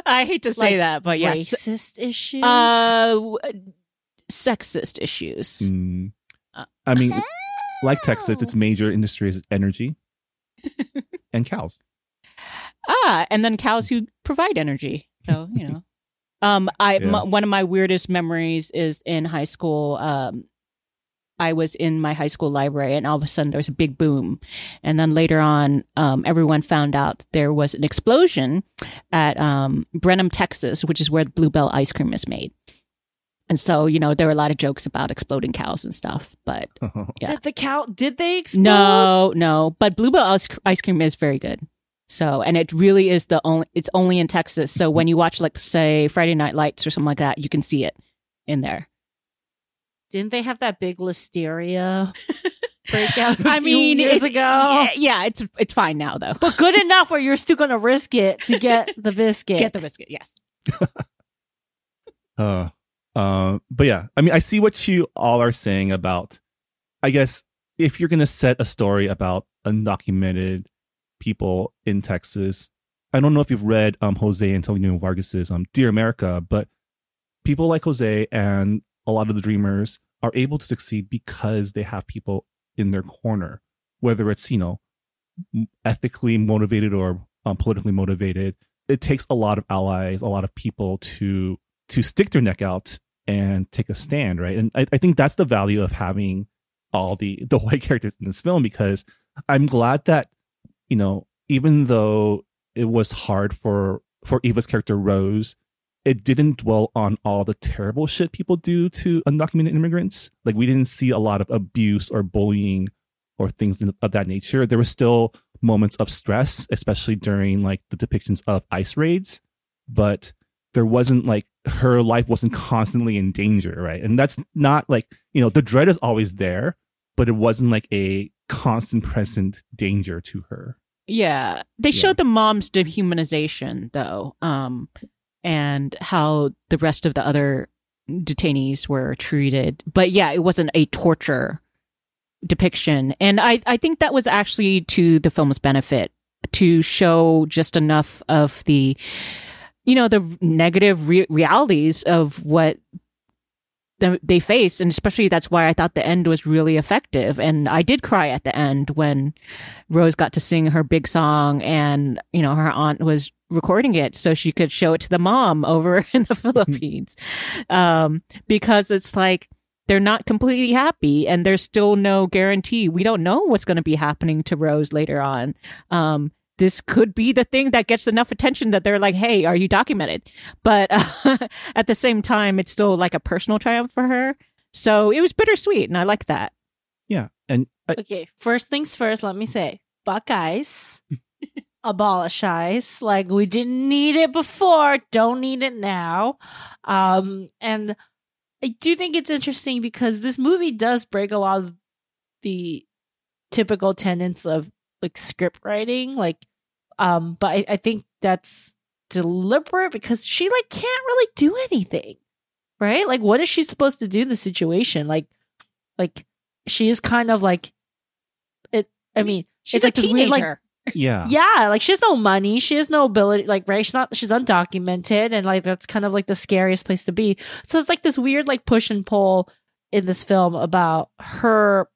I hate to say Like that, but yes, Racist issues. uh, w- sexist issues. Mm. I mean, like Texas, its major industry is energy and cows. Ah, and then cows who provide energy. So you know, um, I Yeah. m- one of my weirdest memories is in high school. Um, I was in my high school library, and all of a sudden there was a big boom, and then later on, um, everyone found out there was an explosion at um, Brenham, Texas, which is where the Bluebell ice cream is made. And so, you know, there were a lot of jokes about exploding cows and stuff, but yeah. Did the cow? Did they explode? no, no. But Bluebell ice, ice cream is very good. So, and it really is the only, it's only in Texas. So when you watch, like, say, Friday Night Lights or something like that, you can see it in there. didn't they have that big listeria breakout? a I few mean, years it- ago. Yeah, yeah, it's it's fine now though. But good enough where you're still gonna risk it to get the biscuit. Get the biscuit, yes. Uh, uh, but yeah, I mean, I see what you all are saying about. I guess if you're gonna set a story about undocumented people in Texas, I don't know if you've read um, Jose Antonio Vargas's um, "Dear America," but people like Jose and a lot of the Dreamers are able to succeed because they have people in their corner, whether it's you know ethically motivated or um, politically motivated. It takes a lot of allies, a lot of people to to stick their neck out and take a stand, right? And I, I think that's the value of having all the the white characters in this film because I'm glad that you know even though it was hard for for Eva's character Rose, it didn't dwell on all the terrible shit people do to undocumented immigrants. Like we didn't see a lot of abuse or bullying or things of that nature. There were still moments of stress, especially during like the depictions of ice raids, but there wasn't like her life wasn't constantly in danger, right? And that's not like, you know, the dread is always there, but it wasn't like a constant present danger to her. Yeah. They Yeah. showed the mom's dehumanization though. Um and how the rest of the other detainees were treated. But yeah, it wasn't a torture depiction. And I, I think that was actually to the film's benefit to show just enough of the, you know, the negative re- realities of what the, they face. And especially that's why I thought the end was really effective. And I did cry at the end when Rose got to sing her big song and, you know, her aunt was recording it so she could show it to the mom over in the Philippines. Um, because it's like, they're not completely happy and there's still no guarantee. We don't know what's going to be happening to Rose later on. Um, this could be the thing that gets enough attention that they're like, Hey, are you documented? But uh, at the same time, it's still like a personal triumph for her. So it was bittersweet and I like that. Yeah. And I, Okay, first things first, let me say Buckeyes, abolish ice. Like, we didn't need it before, don't need it now. Um, and I do think it's interesting because this movie does break a lot of the typical tenets of like script writing. Like, um, but I, I think that's deliberate because she like can't really do anything. Right? Like, what is she supposed to do in the situation? Like, like she is kind of like it. I mean, She's it's like a this weird, like, teenager. yeah. yeah, like she has no money, she has no ability, like right, she's not, she's undocumented, and like that's kind of like the scariest place to be. So it's like this weird like push and pull in this film about her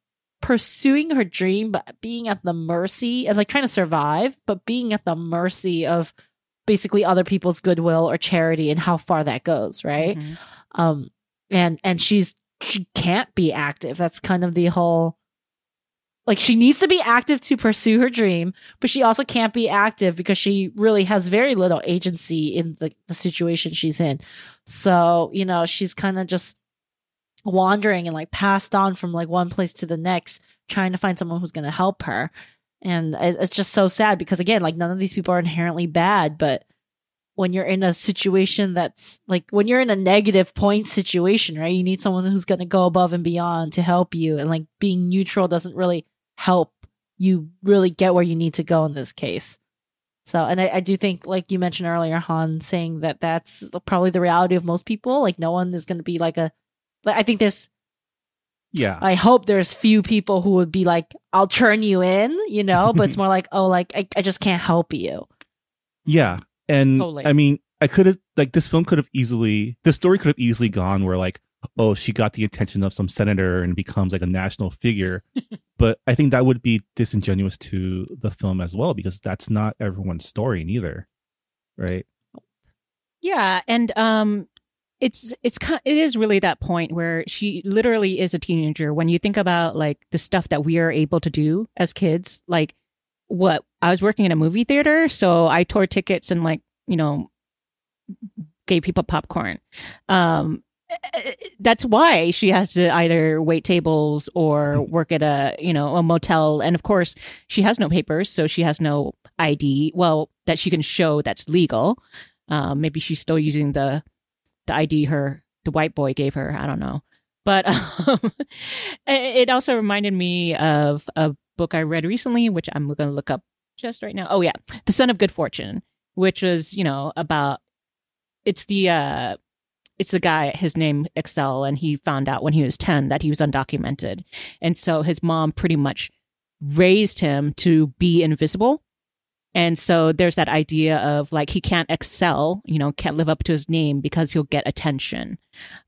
pursuing her dream, but being at the mercy and like trying to survive, but being at the mercy of basically other people's goodwill or charity and how far that goes, right? Mhm. um and and she's she can't be active that's kind of the whole like she needs to be active to pursue her dream but she also can't be active because she really has very little agency in the, the situation she's in so you know she's kind of just wandering and like passed on from like one place to the next trying to find someone who's going to help her and it's just so sad because again like none of these people are inherently bad but when you're in a situation that's like when you're in a negative point situation, right? You need someone who's going to go above and beyond to help you. And like being neutral doesn't really help you really get where you need to go in this case. So, and I, I do think, like you mentioned earlier, Han saying that that's probably the reality of most people. Like, no one is going to be like a, like, I think there's, Yeah. I hope there's few people who would be like, I'll turn you in, you know, but it's more like, oh, like, I, I just can't help you. Yeah. And Totally. I mean, I could have like this film could have easily the story could have easily gone where like, oh, she got the attention of some senator and becomes like a national figure. but I think that would be disingenuous to the film as well because that's not everyone's story neither. Right? Yeah, and um it's it's kind it is really that point where she literally is a teenager. When you think about like the stuff that we are able to do as kids like what I was working in a movie theater so I tore tickets and like you know gave people popcorn. Um that's why she has to either wait tables or work at a you know a motel. And of course she has no papers so she has no id well that she can show that's legal. Um maybe she's still using the the id her the white boy gave her i don't know But um, it also reminded me of a book I read recently, which I'm going to look up just right now. Oh yeah, The Son of Good Fortune, which was you know about it's the uh it's the guy his name Excel and he found out when he was 10 that he was undocumented. And so his mom pretty much raised him to be invisible. And so there's that idea of like he can't excel, you know, can't live up to his name because he'll get attention.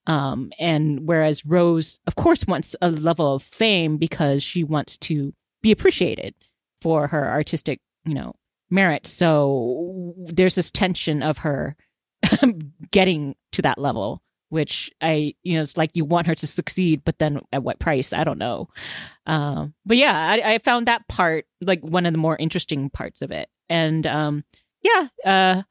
Um, and whereas Rose, of course, wants a level of fame because she wants to be appreciated for her artistic, you know, merit. So there's this tension of her getting to that level, which I, you know, it's like you want her to succeed, but then at what price? I don't know. Um, but yeah, I, I found that part like one of the more interesting parts of it. And um, yeah, uh,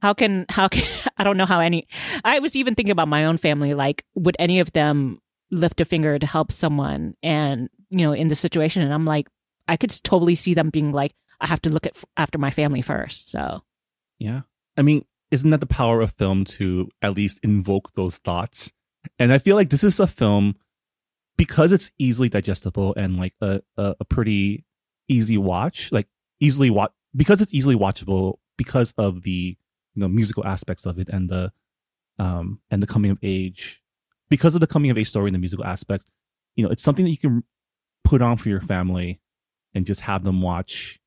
how can how can I don't know how any I was even thinking about my own family like would any of them lift a finger to help someone and you know in the situation and I'm like I could totally see them being like I have to look at after my family first so Yeah. I mean, isn't that the power of film to at least invoke those thoughts? And I feel like this is a film because it's easily digestible and like a, a, a pretty easy watch, like easily watch because it's easily watchable because of the you know musical aspects of it and the um and the coming of age because of the coming of age story and the musical aspect you know it's something that you can put on for your family and just have them watch.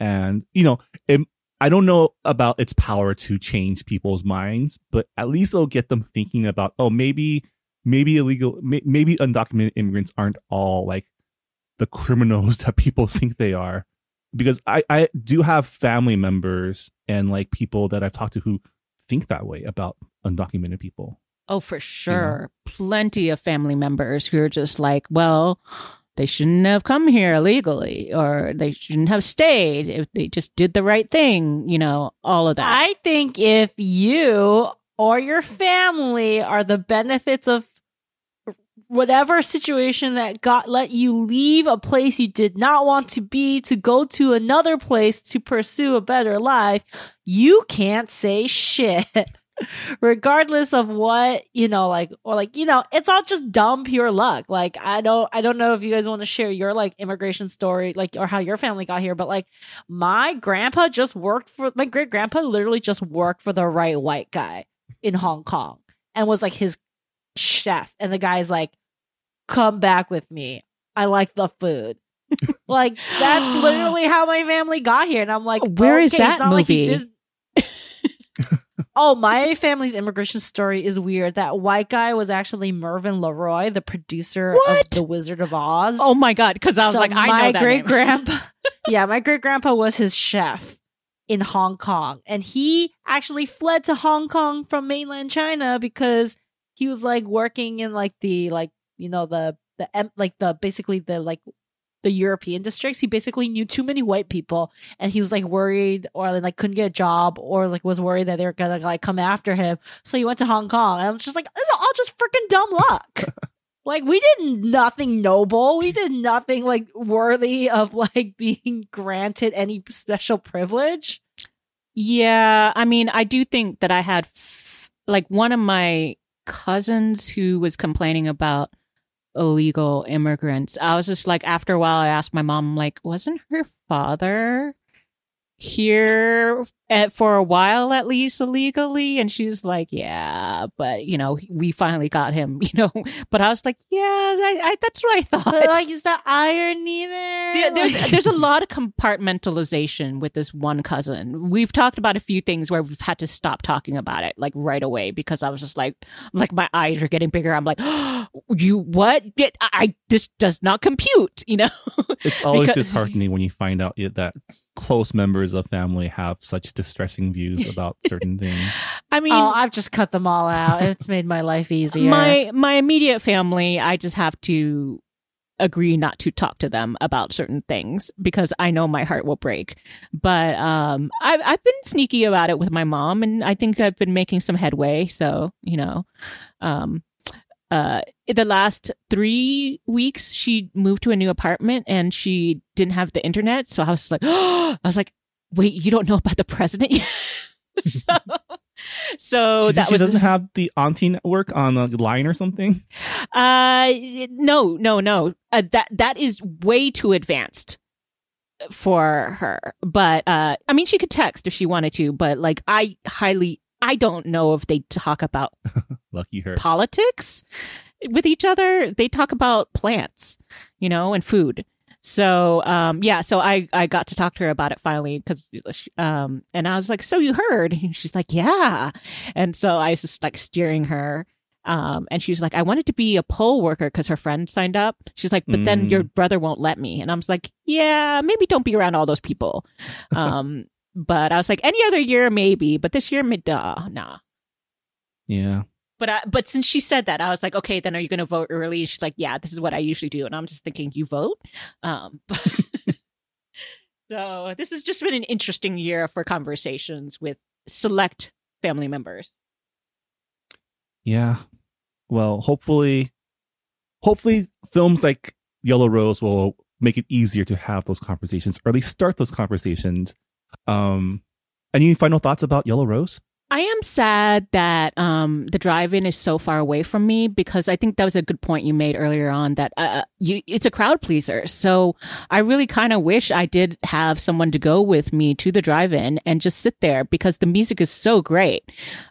And you know it, i don't know about its power to change people's minds but at least it'll get them thinking about oh maybe maybe illegal maybe undocumented immigrants aren't all like the criminals that people think they are because I, I do have family members and like people that I've talked to who think that way about undocumented people. Oh, for sure. Plenty of family members who are just like, well, they shouldn't have come here illegally or they shouldn't have stayed if they just did the right thing, you know, all of that. I think if you or your family are the benefits of whatever situation that got let you leave a place you did not want to be to go to another place to pursue a better life, you can't say shit. Regardless of what, you know, like or like, you know, it's all just dumb pure luck. Like I don't I don't know if you guys want to share your like immigration story, like or how your family got here, but like my grandpa just worked for my great grandpa literally just worked for the right white guy in Hong Kong and was like his chef and the guy's like come back with me i like the food like that's literally how my family got here and i'm like Where is okay, it's that like movie? did- oh my family's immigration story is weird that white guy was actually mervyn leroy the producer What? of the wizard of oz oh my God. Cause I was So like, I my know that great name. grandpa. yeah, my great grandpa was his chef in Hong Kong, and he actually fled to Hong Kong from mainland China because he was like working in like the like you know the the em- like the basically the like the European districts. He basically knew too many white people, and he was like worried or like couldn't get a job or like was worried that they were gonna like come after him. So he went to Hong Kong, and I was just like, this is all just freaking dumb luck. Like we did nothing noble. We did nothing like worthy of like being granted any special privilege. Yeah, I mean, I do think that I had f- like one of my cousins who was complaining about illegal immigrants. I was just like, after a while, I asked my mom, like, wasn't her father here at, for a while at least illegally? And she's like, yeah, but you know, we finally got him, you know. But I was like, yeah, I, I, that's what I thought. But like, is the irony there? There- there's, there's a lot of compartmentalization with this one cousin. We've talked about a few things where we've had to stop talking about it like right away because I was just like, like my eyes are getting bigger. I'm like, you what? Get I this does not compute. You know? It's always Because- disheartening when you find out that close members of family have such distressing views about certain things. I mean, oh, I've just cut them all out. It's made my life easier. my my immediate family, I just have to agree not to talk to them about certain things because I know my heart will break. But um I've I've been sneaky about it with my mom and I think I've been making some headway. So, you know. Um uh the last three weeks she moved to a new apartment and she didn't have the internet. So I was like I was like, wait, you don't know about the president yet? so So she, that she was doesn't have the Auntie network on a line or something. Uh, no, no, no. Uh, that that is way too advanced for her. But uh, I mean, she could text if she wanted to. But like, I highly, I don't know if they talk about Lucky her. politics with each other. They talk about plants, you know, and food. So, um, yeah, so I, I got to talk to her about it finally because, um, and I was like, so you heard? And she's like, yeah. And so I was just like steering her. Um, and she was like, I wanted to be a poll worker because her friend signed up. She's like, but then Mm. your brother won't let me. And I was like, yeah, maybe don't be around all those people. Um, but I was like, any other year, maybe, but this year, mid, uh, nah. Yeah. But I, but since she said that, I was like, okay, then are you going to vote early? She's like, yeah, this is what I usually do. And I'm just thinking, you vote? Um, so this has just been an interesting year for conversations with select family members. Yeah. Well, hopefully, hopefully, films like Yellow Rose will make it easier to have those conversations, or at least start those conversations. Um, any final thoughts about Yellow Rose? I am sad that um, the drive-in is so far away from me because I think that was a good point you made earlier on that uh, you it's a crowd pleaser. So I really kind of wish I did have someone to go with me to the drive-in and just sit there because the music is so great,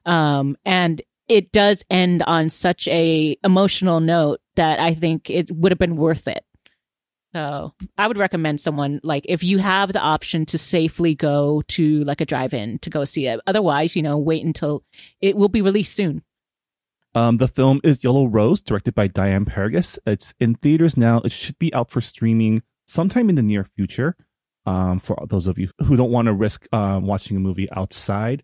um, and it does end on such a emotional note that I think it would have been worth it. So I would recommend someone like if you have the option to safely go to like a drive-in to go see it. Otherwise, you know, wait until it will be released soon. Um, the film is Yellow Rose, directed by Diane Paragas. It's in theaters now. It should be out for streaming sometime in the near future. Um, for those of you who don't want to risk um, watching a movie outside,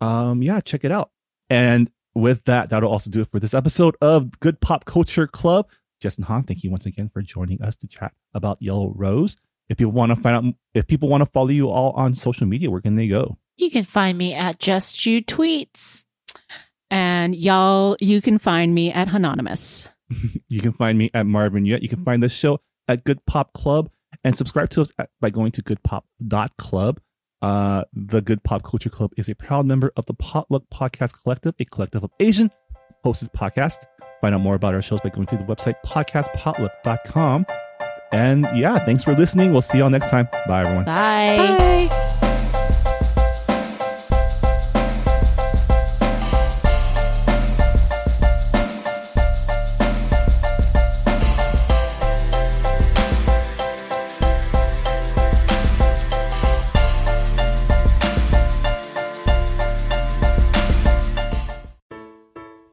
um, yeah, check it out. And with that, that'll also do it for this episode of Good Pop Culture Club. Justin Han, thank you once again for joining us to chat about Yellow Rose. If people want to find out, if people want to follow you all on social media, where can they go? You can find me at Just You Tweets. And y'all, you can find me at Anonymous. You can find me at Marvin Yueh. You can find this show at Good Pop Club and subscribe to us at, by going to goodpop.club. Uh, the Good Pop Culture Club is a proud member of the Potluck Podcast Collective, a collective of Asian hosted podcast. Find out more about our shows by going to the website podcastpotluck.com. And yeah, thanks for listening. We'll see y'all next time. Bye, everyone. Bye. Bye.